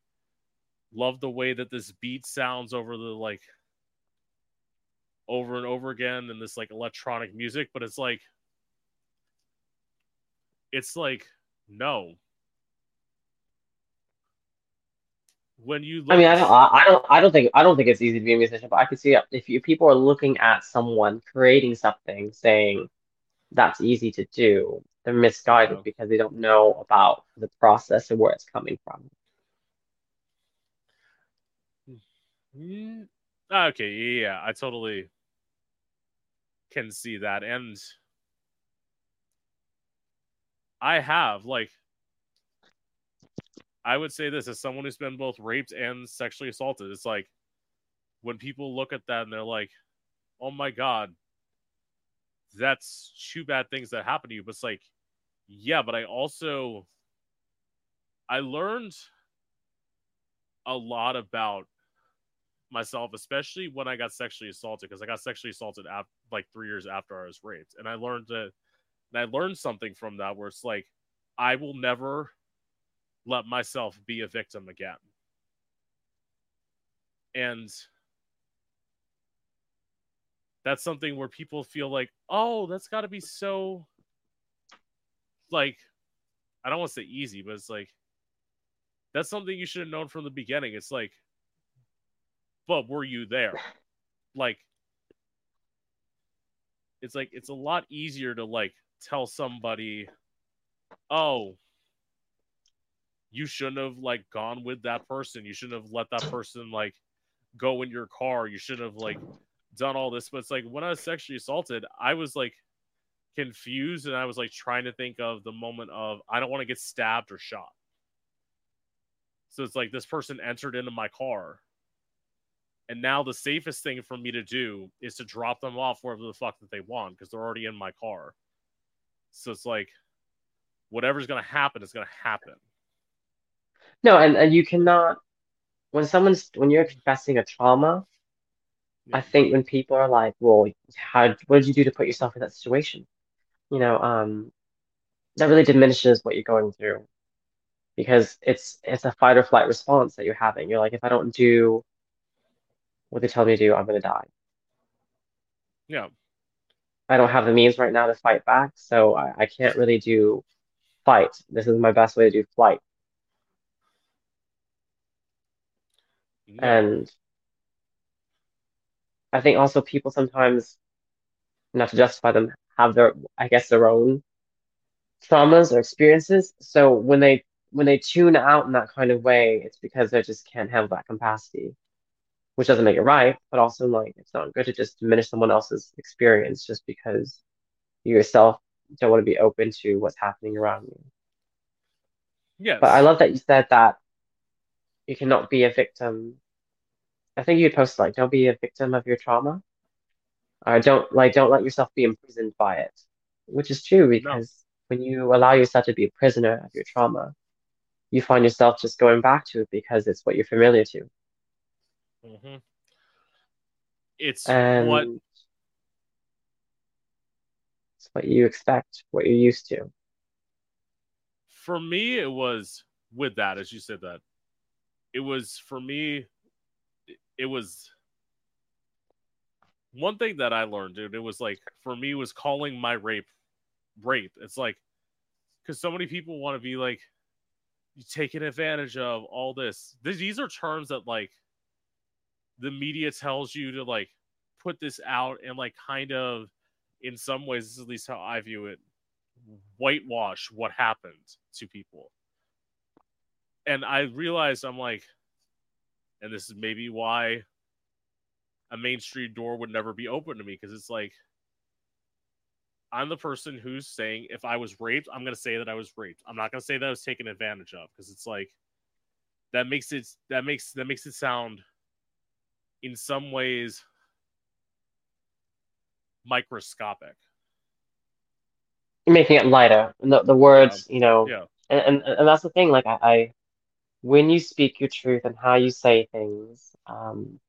love the way that this beat sounds over the like over and over again and this like electronic music but it's like it's like no when you look... I mean I don't I don't I don't think I don't think it's easy to be a musician but I can see if you, people are looking at someone creating something saying that's easy to do they're misguided because they don't know about the process and where it's coming from. Mm, okay, yeah, I totally can see that. And I have, like, I would say this as someone who's been both raped and sexually assaulted. It's like when people look at that and they're like, oh my God, that's two bad things that happen to you. But it's like, yeah, but I also I learned a lot about myself, especially when I got sexually assaulted, because I got sexually assaulted after like three years after I was raped, and I learned that, and I learned something from that where it's like I will never let myself be a victim again, and that's something where people feel like, oh, that's got to be so like I don't want to say easy, but it's like that's something you should have known from the beginning. It's like, but were you there? Like, it's like it's a lot easier to like tell somebody, oh, you shouldn't have like gone with that person. You shouldn't have let that person like go in your car. You shouldn't have like done all this. But it's like when I was sexually assaulted, I was like confused and I was like trying to think of the moment of I don't want to get stabbed or shot. So it's like this person entered into my car. And now the safest thing for me to do is to drop them off wherever the fuck that they want because they're already in my car. So it's like whatever's gonna happen is gonna happen. No, and, and you cannot when someone's when you're confessing a trauma, I think when people are like, "Well, how what did you do to put yourself in that situation?" You know, um, that really diminishes what you're going through because it's it's a fight or flight response that you're having. You're like, if I don't do what they tell me to do, I'm gonna die. Yeah. I don't have the means right now to fight back, so I, I can't really do fight. This is my best way to do flight. Yeah. And I think also people sometimes, not to justify them, have their, I guess, their own traumas or experiences. So when they when they tune out in that kind of way, it's because they just can't have that capacity, which doesn't make it right, but also like it's not good to just diminish someone else's experience just because you yourself don't want to be open to what's happening around you. yes. But I love that you said that you cannot be a victim. I think you posted like, don't be a victim of your trauma. Or don't like don't let yourself be imprisoned by it. Which is true because when you allow yourself to be a prisoner of your trauma, you find yourself just going back to it because it's what you're familiar to. Hmm It's And what it's what you expect, what you're used to. for me it was with that as you said that. It was for me it was one thing that i learned dude it was like for me was calling my rape rape. It's like because so many people want to be like you taking advantage of all this. These are terms that like the media tells you to like put this out and like kind of in some ways this is at least how i view it whitewash what happened to people. And I realized I'm like, and this is maybe why a Main Street door would never be open to me because it's like, I'm the person who's saying if I was raped, I'm going to say that I was raped. I'm not going to say that I was taken advantage of because it's like, that makes it, that makes, that makes it sound in some ways microscopic. You're making it lighter. And the, the words, you know, Yeah. and, and and that's the thing, like I, I when you speak your truth and how you say things, um,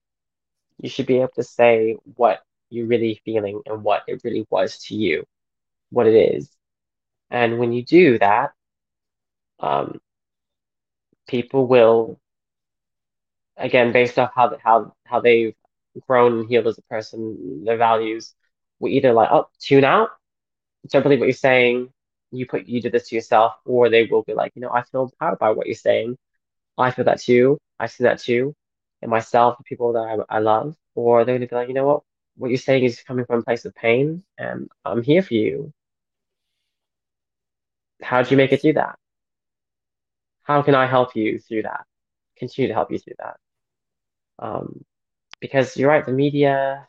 you should be able to say what you're really feeling and what it really was to you, what it is. And when you do that, um, people will, again, based off how how how they've grown and healed as a person, their values, will either like, oh, tune out, don't believe what you're saying, you put you did this to yourself, or they will be like, you know, I feel empowered by what you're saying. I feel that too. I see that too, in myself, the people that I, I love. Or they're gonna be like, you know what, what you're saying is coming from a place of pain, and I'm here for you. How do you make it through that? How can I help you through that? Continue to help you through that. Um, because you're right, the media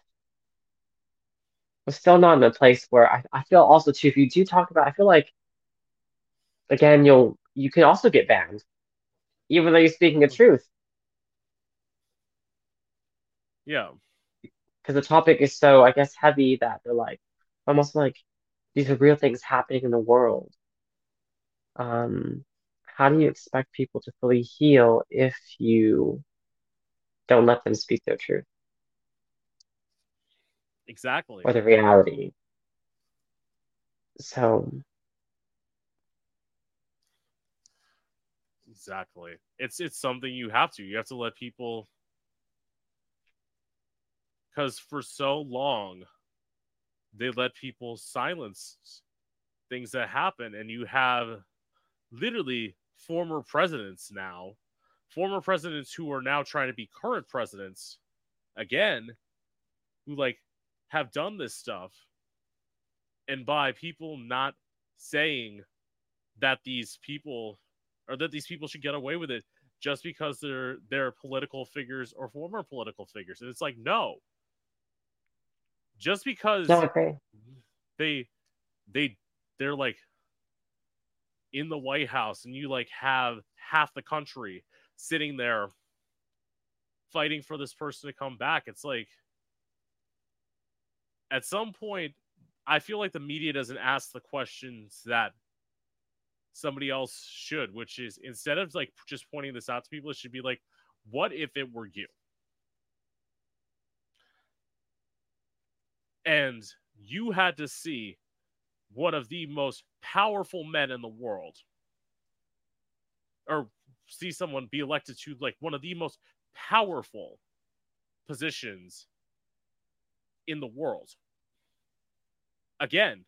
was still not in a place where I, I feel also too, if you do talk about, I feel like again, you'll you can also get banned, even though you're speaking the truth, Yeah. because the topic is so, I guess, heavy that they're like almost like these are real things happening in the world. Um, how do you expect people to fully heal if you don't let them speak their truth Exactly. or the reality? So, Exactly. It's it's something you have to. You have to let people because for so long they let people silence things that happen and you have literally former presidents now former presidents who are now trying to be current presidents again who like have done this stuff and by people not saying that these people or that these people should get away with it just because they're they're political figures or former political figures. And it's like, no. Just because okay. they they they're like in the White House and you like have half the country sitting there fighting for this person to come back. It's like at some point I feel like the media doesn't ask the questions that somebody else should, which is instead of like just pointing this out to people, it should be like, what if it were you? And you had to see one of the most powerful men in the world, or see someone be elected to like one of the most powerful positions in the world. Again,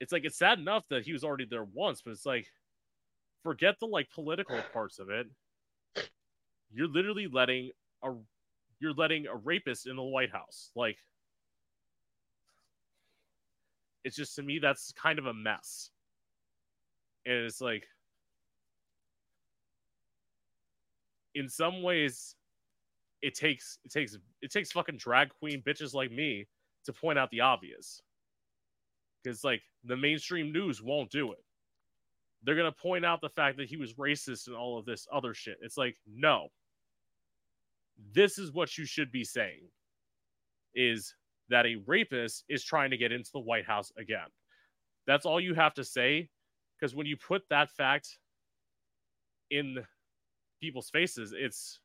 it's like it's sad enough that he was already there once, but it's like forget the like political parts of it. You're literally letting a you're letting a rapist in the White House. Like it's just to me that's kind of a mess. And it's like in some ways it takes it takes it takes fucking drag queen bitches like me to point out the obvious. Because like the mainstream news won't do it. They're gonna point out the fact that he was racist and all of this other shit. It's like no. This is what you should be saying is that a rapist is trying to get into the white house again. That's all you have to say because when you put that fact in people's faces it's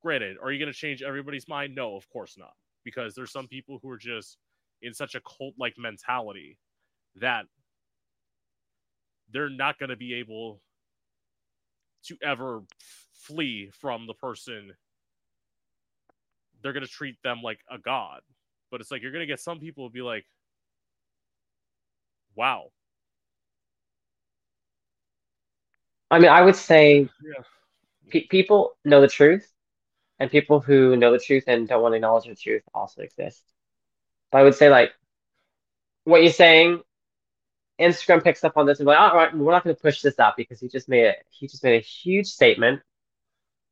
granted are you going to change everybody's mind? No of course not because there's some people who are just in such a cult like mentality that they're not going to be able to ever flee from the person. They're going to treat them like a god but it's like you're going to get some people be like wow I mean, I would say Yeah. pe- people know the truth, and people who know the truth and don't want to acknowledge the truth also exist. But I would say, like, what you're saying, Instagram picks up on this and be like, all right, we're not going to push this out because he just made a he just made a huge statement,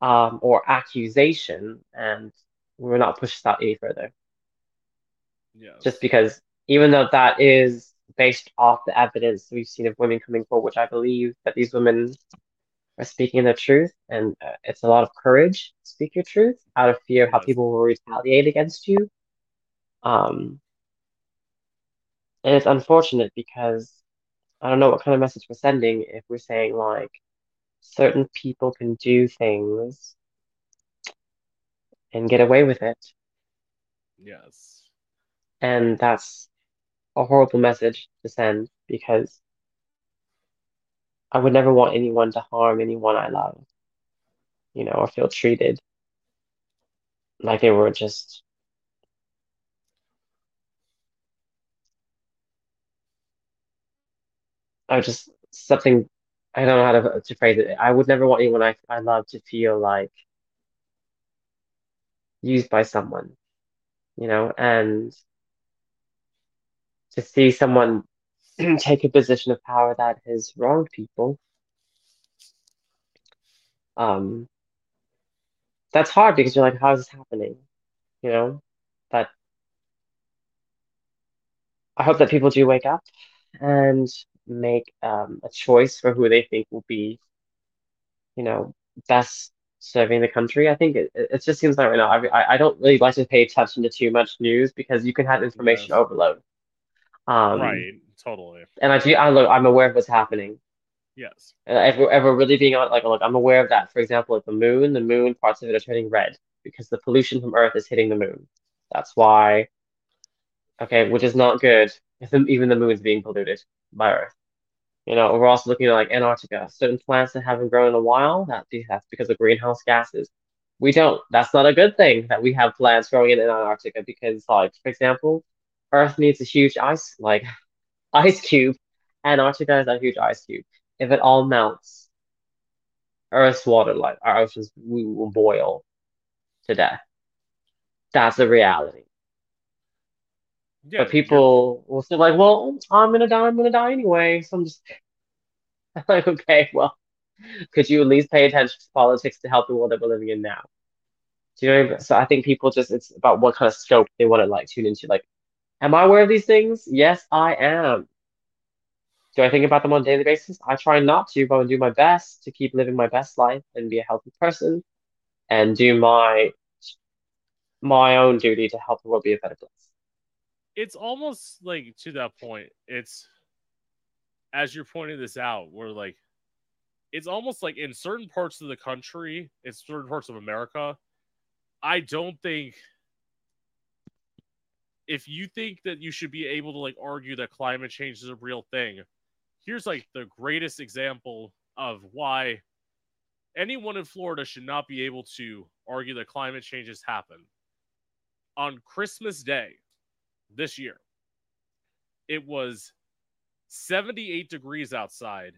um, or accusation, and we're not pushing that any further. yes Just because, even though that is based off the evidence we've seen of women coming forward, which I believe that these women are speaking the truth, and uh, it's a lot of courage to speak your truth out of fear of how people will retaliate against you. Um, and it's unfortunate because I don't know what kind of message we're sending if we're saying like certain people can do things and get away with it, yes and that's a horrible message to send because I would never want anyone to harm anyone I love, you know, or feel treated like they were just I just something I don't know how to, to phrase it. I would never want anyone I, I love to feel like used by someone, you know, and to see someone take a position of power that has wronged people, um, that's hard because you're like, how is this happening? You know? But I hope that people do wake up and make um, a choice for who they think will be, you know, best serving the country. I think it, it just seems like right now, I, I don't really like to pay attention to too much news because you can have information Yes. overload. Um, right totally and I do, I look, I'm aware of what's happening. yes And if we're ever really being on, like, look, I'm aware of that. For example, like the moon, the moon, parts of it are turning red because the pollution from Earth is hitting the moon. That's why, okay, which is not good. If the, even the moon's being polluted by Earth. You know, we're also looking at like Antarctica, certain plants that haven't grown in a while. That that's because of greenhouse gases. We don't. That's not a good thing that we have plants growing in Antarctica because, like, for example, Earth needs a huge ice, like, ice cube. And Antarctica is a huge ice cube. If it all melts, Earth's water, like our oceans, we will boil to death. That's the reality. yeah But people will say like, well, I'm gonna die, I'm gonna die anyway. So I'm just I'm like, okay, well, could you at least pay attention to politics to help the world that we're living in now? Do you know what I mean? So I think people just it's about what kind of scope they want to like tune into. Like, am I aware of these things? Yes, I am. Do I think about them on a daily basis? I try not to, but I do my best to keep living my best life and be a healthy person and do my my own duty to help the world be a better place. It's almost like to that point. It's as you're pointing this out, we're like it's almost like in certain parts of the country, in certain parts of America, I don't think if you think that you should be able to like argue that climate change is a real thing, here's like the greatest example of why anyone in Florida should not be able to argue that climate change has happened. On Christmas Day this year, it was 78 degrees outside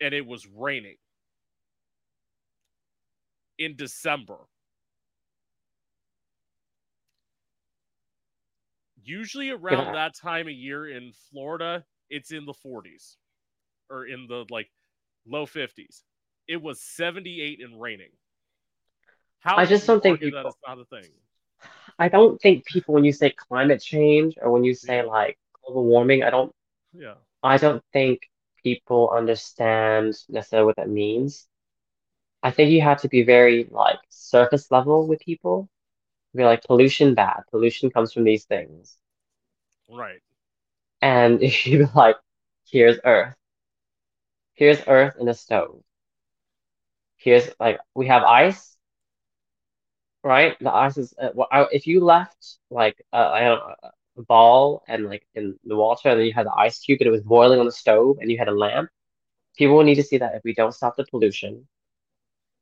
and it was raining in December. Usually around Yeah. that time of year in Florida, it's in the 40s or in the like low 50s. It was 78 and raining. How I just don't think people- it's not a thing? I don't think people, when you say climate change or when you say like global warming, I don't Yeah. I don't think people understand necessarily what that means. I think you have to be very like surface level with people. Be like pollution bad. Pollution comes from these things. Right. And if you be like, here's Earth. Here's Earth in a stove. Here's like we have ice, right? The ice is uh, I- if you left like uh, I don't know, a ball and like in the water, and then you had the ice cube and it was boiling on the stove, and you had a lamp. People will need to see that if we don't stop the pollution,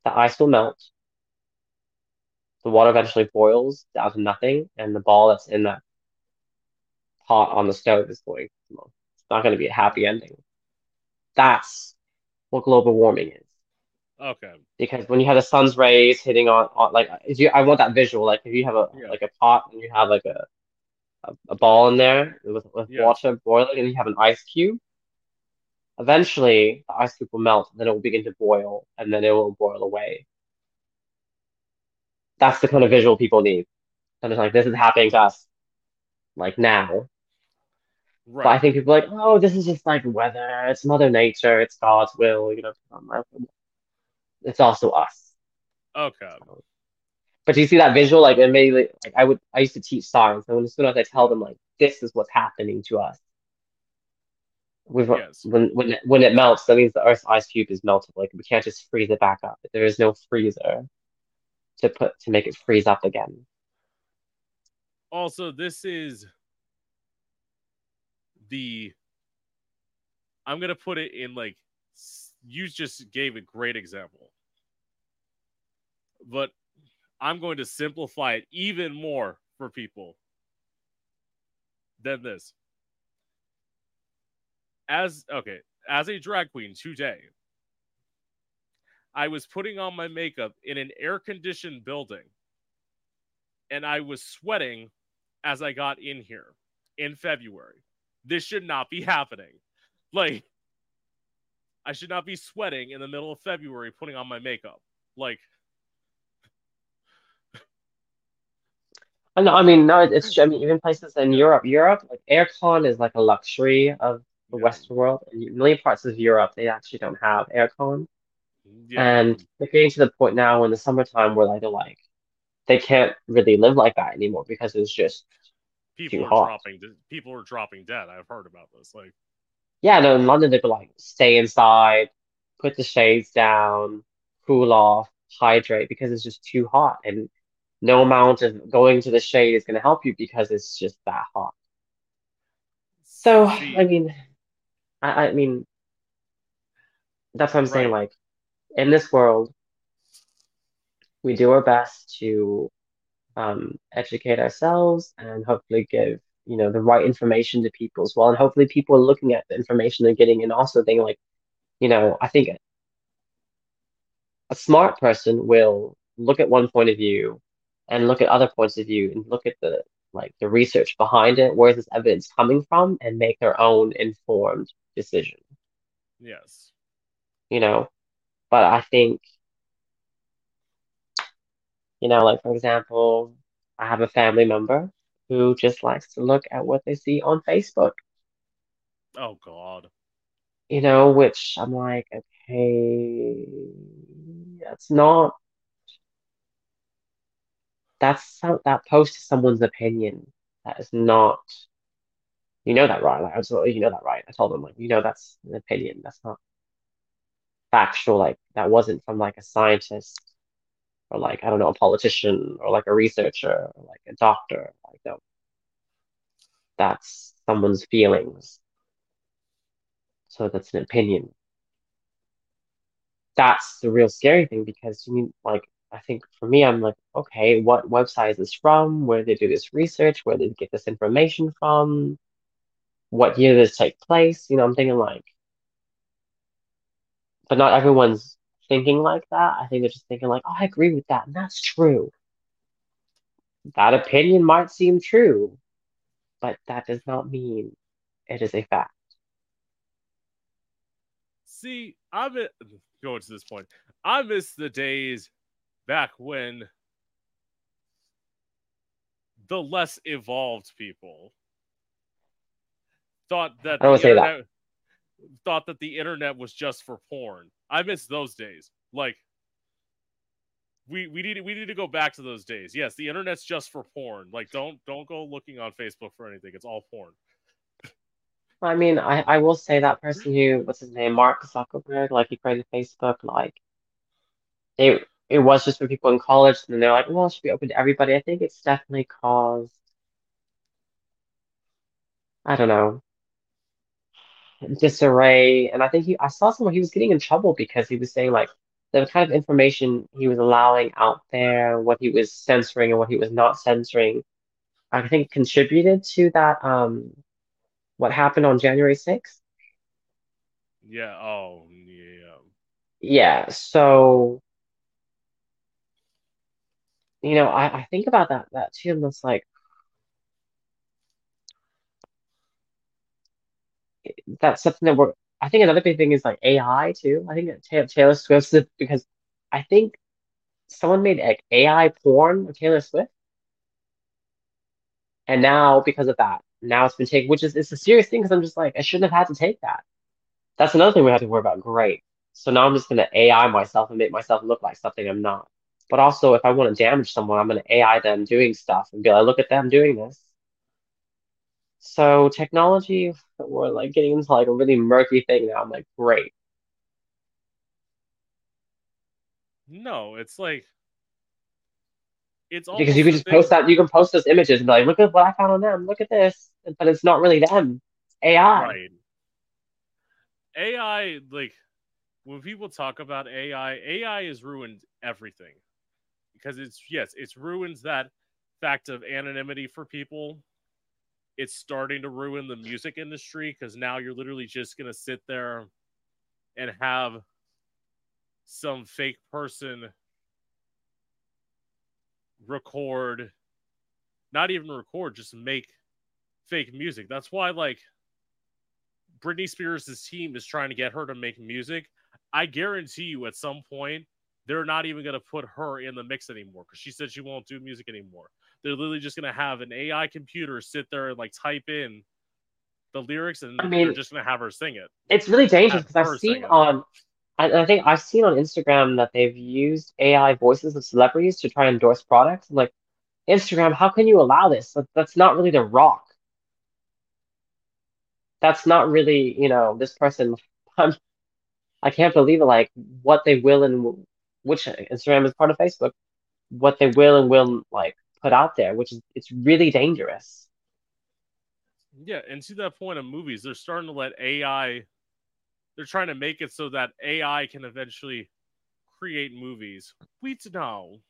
the ice will melt. The water eventually boils down to nothing, and the ball that's in that pot on the stove is going. Well, it's not going to be a happy ending. That's what global warming is. Okay. because when you have the sun's rays hitting on, on like you I want that visual like if you have a Yeah. like a pot and you have like a a, a ball in there with, with Yeah. water boiling and you have an ice cube eventually the ice cube will melt and then it will begin to boil and then it will boil away that's the kind of visual people need and it's like this is happening to us like now but I think people are like oh this is just like weather it's mother nature it's God's will you know it's also us Okay. But do you see that visual? Like immediately, like I would, I used to teach science, and as soon as I tell them like this is what's happening to us, with Yes. when when it, when it melts, that means the Earth's ice cube is melted. Like we can't just freeze it back up. There is no freezer to put to make it freeze up again. Also, this is the. I'm gonna put it in like you just gave a great example, but I'm going to simplify it even more for people than this. As okay, as a drag queen today, I was putting on my makeup in an air conditioned building and I was sweating as I got in here in February. This should not be happening. Like, I should not be sweating in the middle of February putting on my makeup. Like, I know. I mean, no, it's. I mean, even places in Europe, Europe, like aircon is like a luxury of the. Western world. In many parts of Europe, they actually don't have aircon. Yeah, And they're getting to the point now in the summertime where like they're like they can't really live like that anymore because it's just people too are hot. dropping. People are dropping dead. I've heard about this. Like, yeah, no, in London they'd be like stay inside, put the shades down, cool off, hydrate because it's just too hot and no amount of going to the shade is going to help you because it's just that hot. So, see, I mean, I, I mean, that's what I'm saying. Like, in this world, we do our best to um, educate ourselves and hopefully give, you know, the right information to people as well. And hopefully people are looking at the information they're getting and also thinking like, you know, I think a smart person will look at one point of view and look at other points of view and look at the like the research behind it, where is this evidence coming from, and make their own informed decision. yes, you know. But I think, you know, like for example, I have a family member who just likes to look at what they see on Facebook, Oh God. you know, which I'm like, okay, that's not, that's that post is someone's opinion. That is not, you know that, right? Like, I was, you know that, right? I told them, like, you know, that's an opinion. That's not factual. Like, that wasn't from like a scientist or like, I don't know, a politician or like a researcher or like a doctor. Like, no, that's someone's feelings. So that's an opinion. That's the real scary thing because you mean like I think for me I'm like, okay, what website is this from? Where they do this research? Where did they get this information from? What year did this take place? You know, I'm thinking like, but not everyone's thinking like that. I think they're just thinking like, oh, I agree with that, and that's true. That opinion might seem true, but that does not mean it is a fact. See, I'm going to this point. I miss the days back when the less evolved people thought that I don't say that. internet thought that the internet was just for porn. I miss those days. Like we we need we need to go back to those days. Yes, the internet's just for porn. Like don't don't go looking on Facebook for anything. It's all porn. I mean, I, I will say that person who, what's his name, Mark Zuckerberg, like he created Facebook, like it it was just for people in college, and then they're like, well, it should be open to everybody. I think it's definitely caused, I don't know, disarray. And I think he, I saw someone he was getting in trouble because he was saying like the kind of information he was allowing out there, what he was censoring and what he was not censoring, I think contributed to that um what happened on January 6th. Yeah. Oh, yeah. Yeah, so you know, I, I think about that that too, and it's like that's something that we're. I think another big thing is like AI too. I think that Ta- Taylor Swift's because I think someone made like AI porn with Taylor Swift, and now because of that, now it's been taken, which is it's a serious thing because I'm just like I shouldn't have had to take that. That's another thing we have to worry about. Great. So now I'm just gonna AI myself and make myself look like something I'm not. But also, if I want to damage someone, I'm gonna AI them doing stuff and be like, look at them doing this. So technology, we're like getting into like a really murky thing now. I'm like, great. No, it's like it's Because you can just post that, you can post those images and be like, look at what I found on them, look at this. But it's not really them. It's AI. Right. AI, like when people talk about AI, AI has ruined everything because it's yes, it's ruins that fact of anonymity for people. It's starting to ruin the music industry because now you're literally just gonna sit there and have some fake person record, not even record, just make fake music. That's why like Britney Spears' team is trying to get her to make music. I guarantee you at some point they're not even going to put her in the mix anymore because she said she won't do music anymore. They're literally just going to have an AI computer sit there and like type in the lyrics and I mean- they're just going to have her sing it. It's really dangerous because I've seen on, I, I think I've seen on Instagram that they've used AI voices of celebrities to try and endorse products. I'm like, Instagram, how can you allow this? That, that's not really The Rock. That's not really, you know, this person. I'm, I can't believe it. Like what they will and which Instagram is part of Facebook, what they will and will like put out there, which is it's really dangerous. Yeah, and to that point of movies, they're starting to let AI. They're trying to make it so that AI can eventually create movies. We d- no,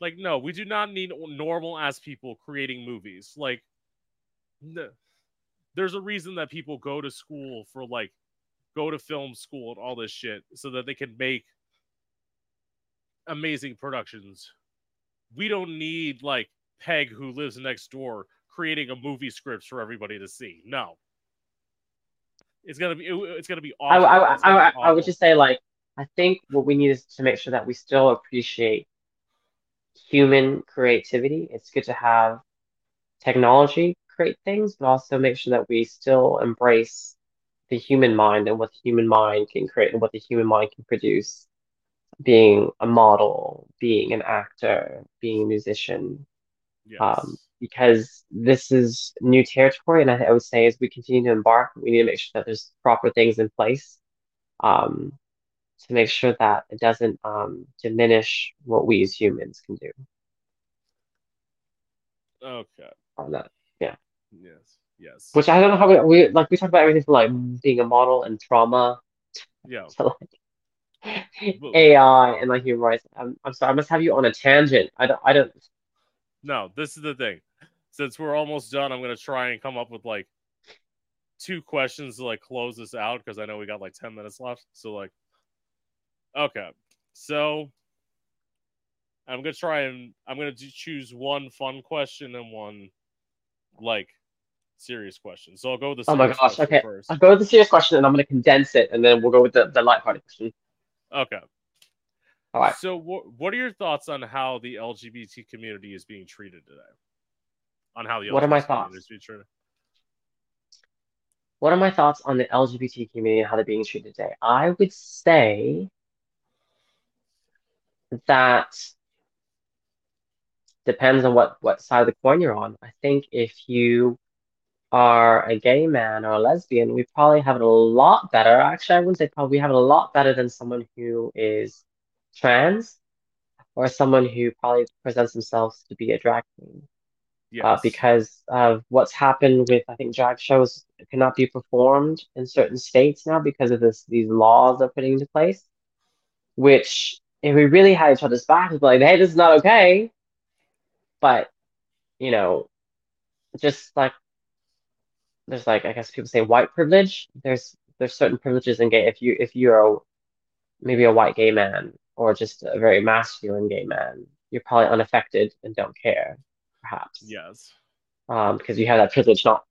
like no, we do not need normal ass people creating movies. Like, no, there's a reason that people go to school for like go to film school and all this shit so that they can make amazing productions. We don't need like Peg who lives next door creating a movie script for everybody to see. No. it's gonna be it, it's gonna be I. I, I, be I would just say like I think what we need is to make sure that we still appreciate human creativity. It's good to have technology create things, but also make sure that we still embrace the human mind and what the human mind can create and what the human mind can produce. Being a model, being an actor, being a musician, yes. um, because this is new territory. And I, I would say as we continue to embark, we need to make sure that there's proper things in place um, to make sure that it doesn't um, diminish what we as humans can do okay. on that. Yeah. Yes. Yes. Which I don't know how we, we like we talked about everything from like being a model and trauma yeah. to like AI and like human rights. I'm, I'm sorry, I must have you on a tangent. I don't I don't No, this is the thing. Since we're almost done, I'm gonna try and come up with like two questions to like close this out because I know we got like ten minutes left. So like, okay, so I'm gonna try and I'm gonna do, choose one fun question and one like serious question. So I'll go with the Oh my gosh, okay. first. I'll go with the serious question and I'm gonna condense it and then we'll go with the, the lighthearted question. Okay. All right. So what what are your thoughts on how the LGBT community is being treated today? On how the What are my thoughts? is being treated? What are my thoughts on the LGBT community and how they're being treated today? I would say that depends on what, what side of the coin you're on. I think if you are a gay man or a lesbian, we probably have it a lot better. Actually, I wouldn't say probably we have it a lot better than someone who is trans or someone who probably presents themselves to be a drag queen. Yes. uh, because of what's happened with I think drag shows cannot be performed in certain states now because of this these laws they're putting into place. Which if we really had each other's back, we'd be like, hey, this is not okay. But you know, just like there's like I guess people say white privilege. There's there's certain privileges in gay if you if you're a, maybe a white gay man or just a very masculine gay man, you're probably unaffected and don't care, perhaps yes. um, because you have that privilege not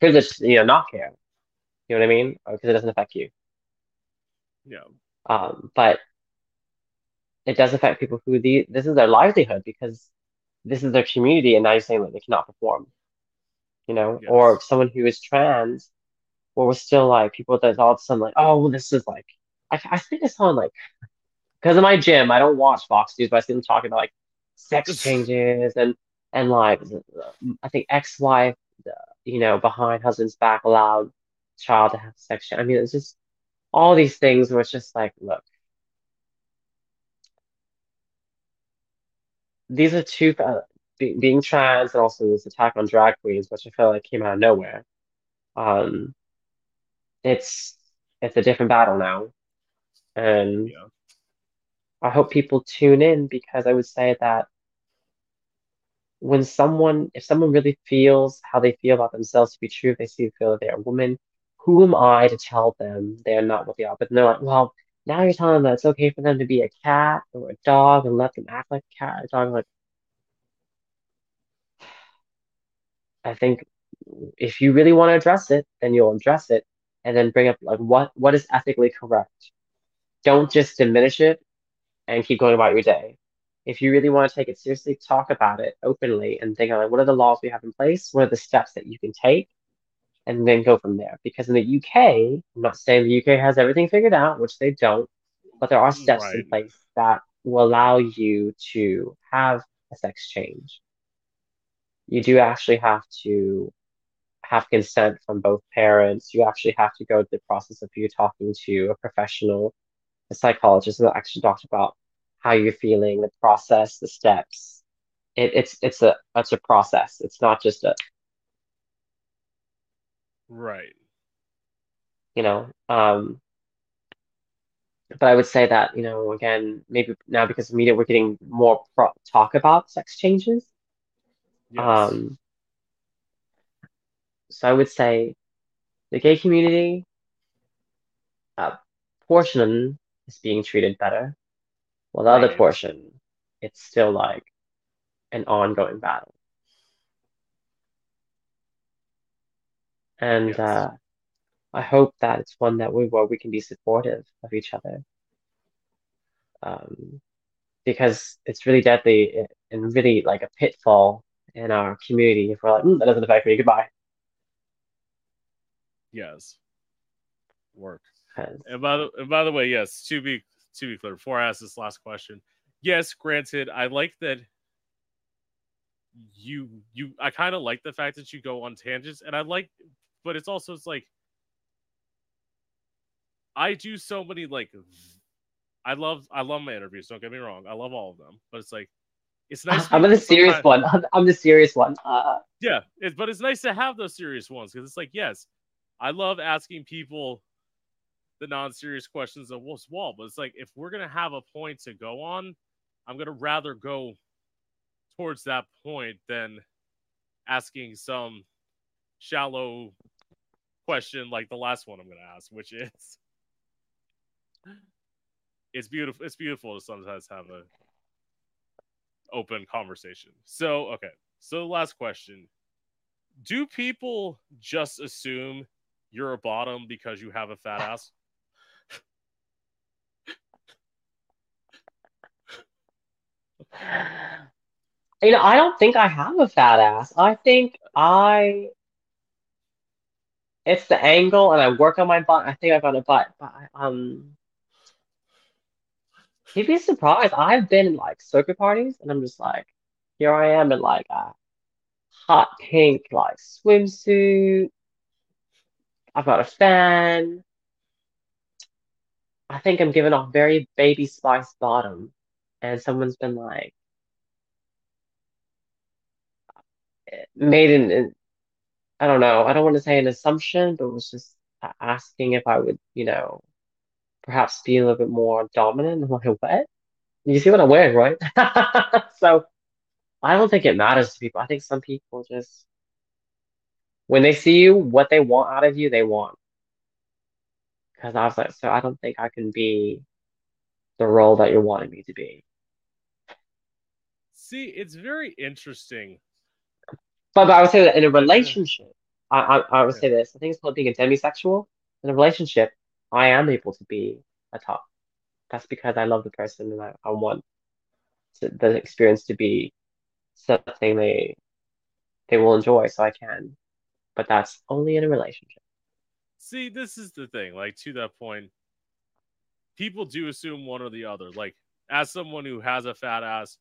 privilege, you know, not care. You know what I mean? Because it doesn't affect you. Yeah. Um, but it does affect people who the this is their livelihood because this is their community, and now you're saying that they cannot perform. You know, Yes. or someone who is trans, or we're still like people that all of a sudden like, oh, well, this is like, I, I think I saw in, like because of my gym, I don't watch Fox News, but I see them talking about like sex changes and and like I think ex-wife, you know, behind husband's back allowed child to have sex. I mean, it's just all these things where it's just like, look, these are two uh, be, being trans and also this attack on drag queens, which I feel like came out of nowhere. Um, it's it's a different battle now, and Yeah. I hope people tune in because I would say that when someone, if someone really feels how they feel about themselves to be true, if they see feel that they're a woman, who am I to tell them they're not what they are? But they're like, well, now you're telling them that it's okay for them to be a cat or a dog and let them act like a cat or a dog. Like, I think if you really want to address it, then you'll address it and then bring up like what what is ethically correct. Don't just diminish it and keep going about your day. If you really want to take it seriously, talk about it openly and think like, what are the laws we have in place? What are the steps that you can take? And then go from there. Because in the UK, I'm not saying the UK has everything figured out, which they don't, but there are steps in place that will allow you to have a sex change. You do actually have to have consent from both parents. You actually have to go through the process of you talking to a professional, a psychologist that actually talks about how you're feeling, the process, the steps. It, it's it's a it's a process. It's not just a Right. you know. Um, but I would say that you know again maybe now because of media we're getting more pro talk about sex changes. Yes. Um, so I would say the gay community, a portion is being treated better, while the other portion, it's still like an ongoing battle. And Yes. uh, I hope that it's one that we where we can be supportive of each other. Um, because it's really deadly and really like a pitfall in our community if we're like, mm, that doesn't affect me, goodbye. Yes. Work. And by the and by the way, yes, to be to be clear, before I ask this last question, yes, granted, I like that you you I kind of like the fact that you go on tangents, and I like, but it's also it's like I do so many like I love I love my interviews. Don't get me wrong, I love all of them, but it's like it's nice. I'm the serious one. I'm, the serious one. Uh, yeah, it, but it's nice to have those serious ones because it's like, yes, I love asking people the non-serious questions of what's wall, but it's like if we're gonna have a point to go on, I'm gonna rather go towards that point than asking some shallow question like the last one I'm gonna ask, which is it's beautiful it's beautiful to sometimes have a open conversation. So okay. So the last question. Do people just assume you're a bottom because you have a fat ass? you know, I don't think I have a fat ass. I think I, it's the angle, and I work on my butt. I think I've got a butt, but I, um, you'd be surprised. I've been in like circuit parties, and I'm just like, here I am in like a hot pink like swimsuit. I've got a fan. I think I'm giving off very baby spice bottom, and someone's been like. made an, an I don't know, I don't want to say an assumption, but was just asking if I would, you know, perhaps be a little bit more dominant. I'm like, what? You see what I'm wearing, right? So I don't think it matters to people. I think some people just, when they see you, what they want out of you, they want. Because I was like, so I don't think I can be the role that you're wanting me to be. See, it's very interesting. But, but I would say that in a uh, relationship, I, I, I would Yeah. say this. I think it's called being a demisexual. In a relationship, I am able to be a top. That's because I love the person and I, I want to, the experience to be something they they will enjoy, so I can. But that's only in a relationship. See, this is the thing. Like to that point, people do assume one or the other. Like as someone who has a fat ass,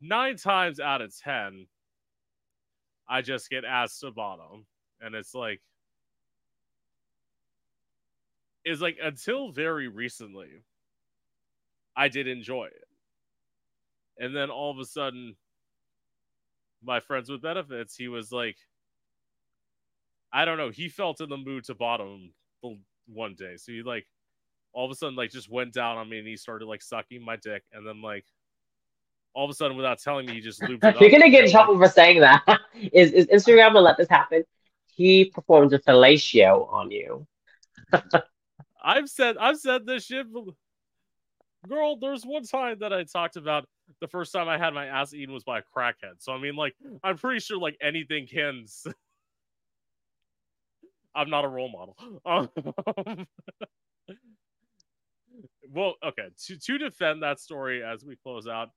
nine times out of ten, I just get asked to bottom, and it's like, it's like until very recently, I did enjoy it, and then all of a sudden, my friends with benefits, he was like, I don't know, he felt in the mood to bottom the one day, so he like all of a sudden like just went down on me and he started like sucking my dick, and then like all of a sudden without telling me he just looped it You're gonna get in trouble for saying that. Is is Instagram gonna let this happen? He performed a fellatio on you. I've said I've said this shit. Girl, there's one time that I talked about the first time I had my ass eaten was by a crackhead. So I mean, like, I'm pretty sure like anything can. I'm not a role model. Um, well, okay. To to defend that story as we close out,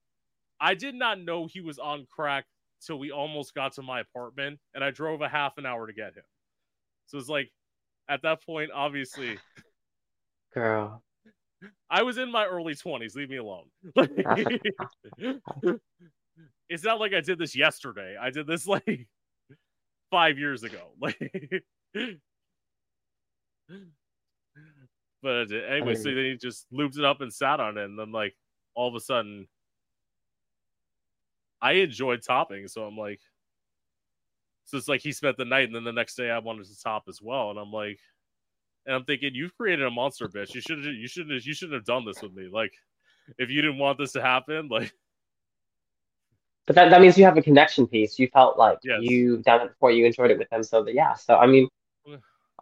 I did not know he was on crack till we almost got to my apartment, and I drove a half an hour to get him. So it's like, at that point, obviously. Girl. I was in my early 20s. Leave me alone. it's not like I did this yesterday. I did this like five years ago. Like, but uh, I did. anyway, so then he just looped it up and sat on it, and then like all of a sudden, I enjoyed topping. So I'm like, so it's like he spent the night, and then the next day I wanted to top as well, and I'm like, and I'm thinking, you've created a monster, bitch. You should you shouldn't you shouldn't have done this with me. Like, if you didn't want this to happen, like, But that, that means you have a connection piece. You felt like Yes. you done it before, you enjoyed it with them. So that, yeah. So I mean,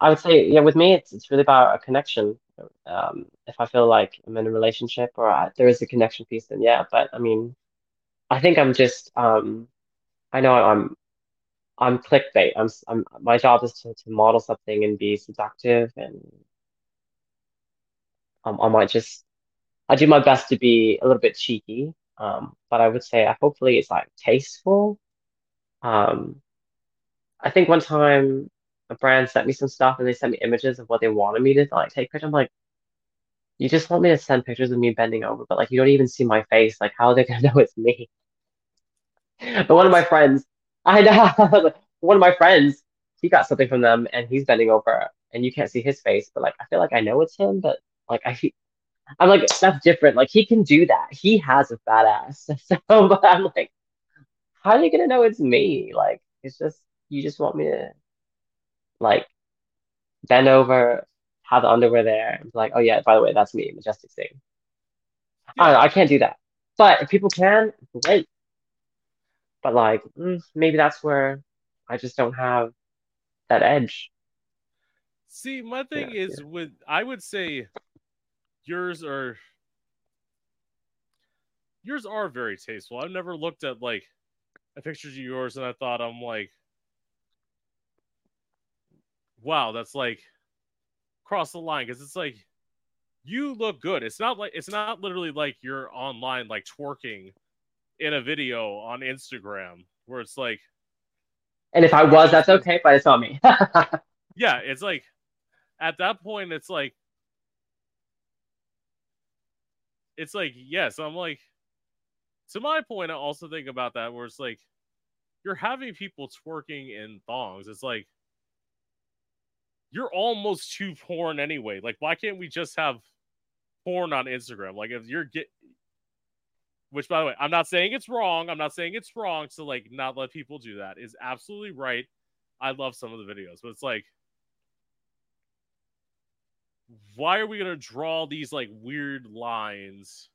I would say, yeah, with me, it's it's really about a connection. Um, if I feel like I'm in a relationship or I, there is a connection piece, then yeah. But I mean, I think I'm just, um, I know I'm, I'm clickbait. I'm, I'm my job is to, to model something and be seductive and um, I might just I do my best to be a little bit cheeky. Um, but I would say hopefully it's like tasteful. Um, I think one time a brand sent me some stuff and they sent me images of what they wanted me to like take pictures. I'm like, you just want me to send pictures of me bending over, but like you don't even see my face. Like how are they gonna know it's me? But one of my friends, I know one of my friends, he got something from them and he's bending over and you can't see his face, but like I feel like I know it's him, but like I I'm like that's different. Like he can do that. He has a fat ass. So but I'm like, how are you gonna know it's me? Like it's just you just want me to like bend over, have the underwear there, and be like, oh yeah, by the way, that's me, Majestic Singh. I don't know, I can't do that. But if people can, great. But like, mm, maybe that's where I just don't have that edge. See, my thing Yeah, is with I would say yours are yours are very tasteful. I've never looked at like a pictures of yours and I thought I'm like wow, that's like cross the line because it's like you look good. It's not like it's not literally like you're online like twerking in a video on Instagram where it's like And if I was, that's okay, but it's not me. yeah, it's like at that point it's like it's like yes, I'm like to my point I also think about that where it's like you're having people twerking in thongs. It's like you're almost too porn anyway. Like why can't we just have porn on Instagram? Like if you're get which by the way, I'm not saying it's wrong. I'm not saying it's wrong to like not let people do that. Is absolutely right. I love some of the videos, but it's like why are we gonna draw these like weird lines?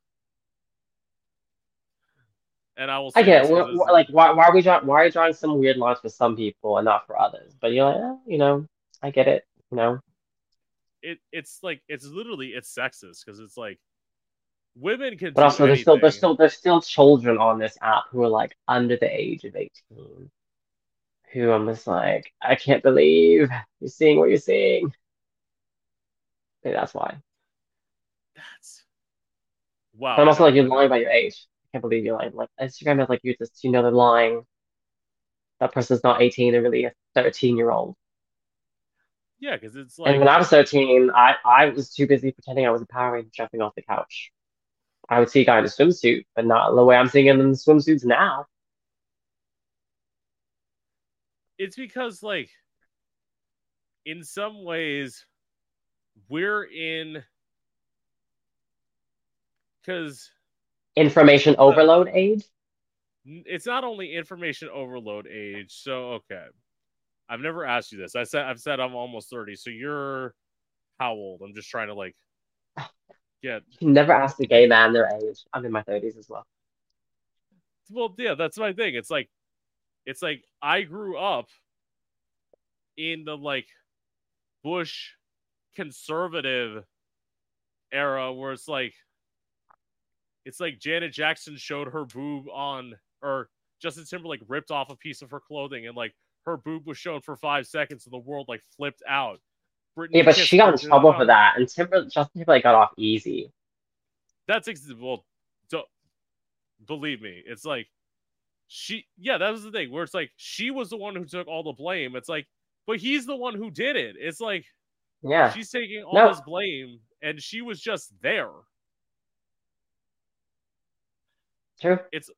And I will. I get we're- like why why are we drawing why are you drawing some weird lines for some people and not for others? But you're like, eh, you know, I get it. You know, it it's like it's literally it's sexist because it's like women can but also there's still there's still there's still children on this app who are like under the age of 18 who I'm just like, I can't believe you're seeing what you're seeing. Maybe that's why. That's wow. But I'm also like, you're lying about your age. I can't believe you're lying. Like Instagram is like you just you know they're lying. That person's not 18, they're really a 13 year old. Yeah, because it's And like when I was 13, I, I was too busy pretending I was a Power Ranger jumping off the couch. I would see a guy in a swimsuit, but not the way I'm seeing him in the swimsuits now. it's because like in some ways we're in because Information overload age? it's not only information overload age. So okay, I've never asked you this. I said I've said I'm almost thirty. So you're how old? I'm just trying to like get You can never ask a gay man their age. I'm in my 30s as well. well yeah that's my thing it's like it's like i grew up in the like bush conservative era where it's like it's like janet jackson showed her boob on or justin timberlake ripped off a piece of her clothing and like her boob was shown for five seconds and the world like flipped out Britney Yeah, but she got in trouble for that, and Timber Justin Timberlake got off easy. that's ex- well don't believe me it's like she yeah that was the thing where it's like she was the one who took all the blame it's like but he's the one who did it it's like Yeah, she's taking all No. this blame and she was just there true. it's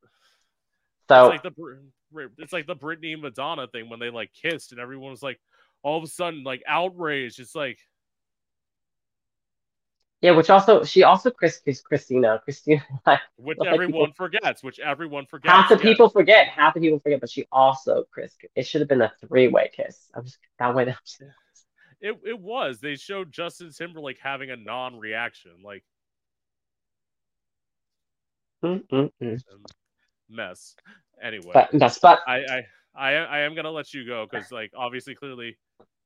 So it's like the it's like the Britney and Madonna thing when they like kissed and everyone was like all of a sudden like outraged it's like yeah, which also she also Chris, Chris Christina Christina like which Like everyone people- forgets which everyone forgets half the yes. people forget, half the people forget, but she also Chris. It should have been a three way kiss. I'm just that way. Just- it, it was they showed Justin Timberlake having a non-reaction like Mm, mm, mm. mess. Anyway, But that's but I, I I I am gonna let you go because like obviously clearly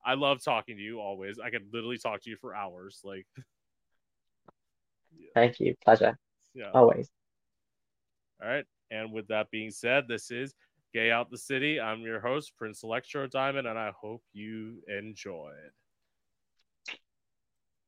I love talking to you always. I could literally talk to you for hours. Like thank you, pleasure yeah. always. All right. And with that being said, this is Gay Out the City. I'm your host, Prince Electro Diamond, and I hope you enjoyed.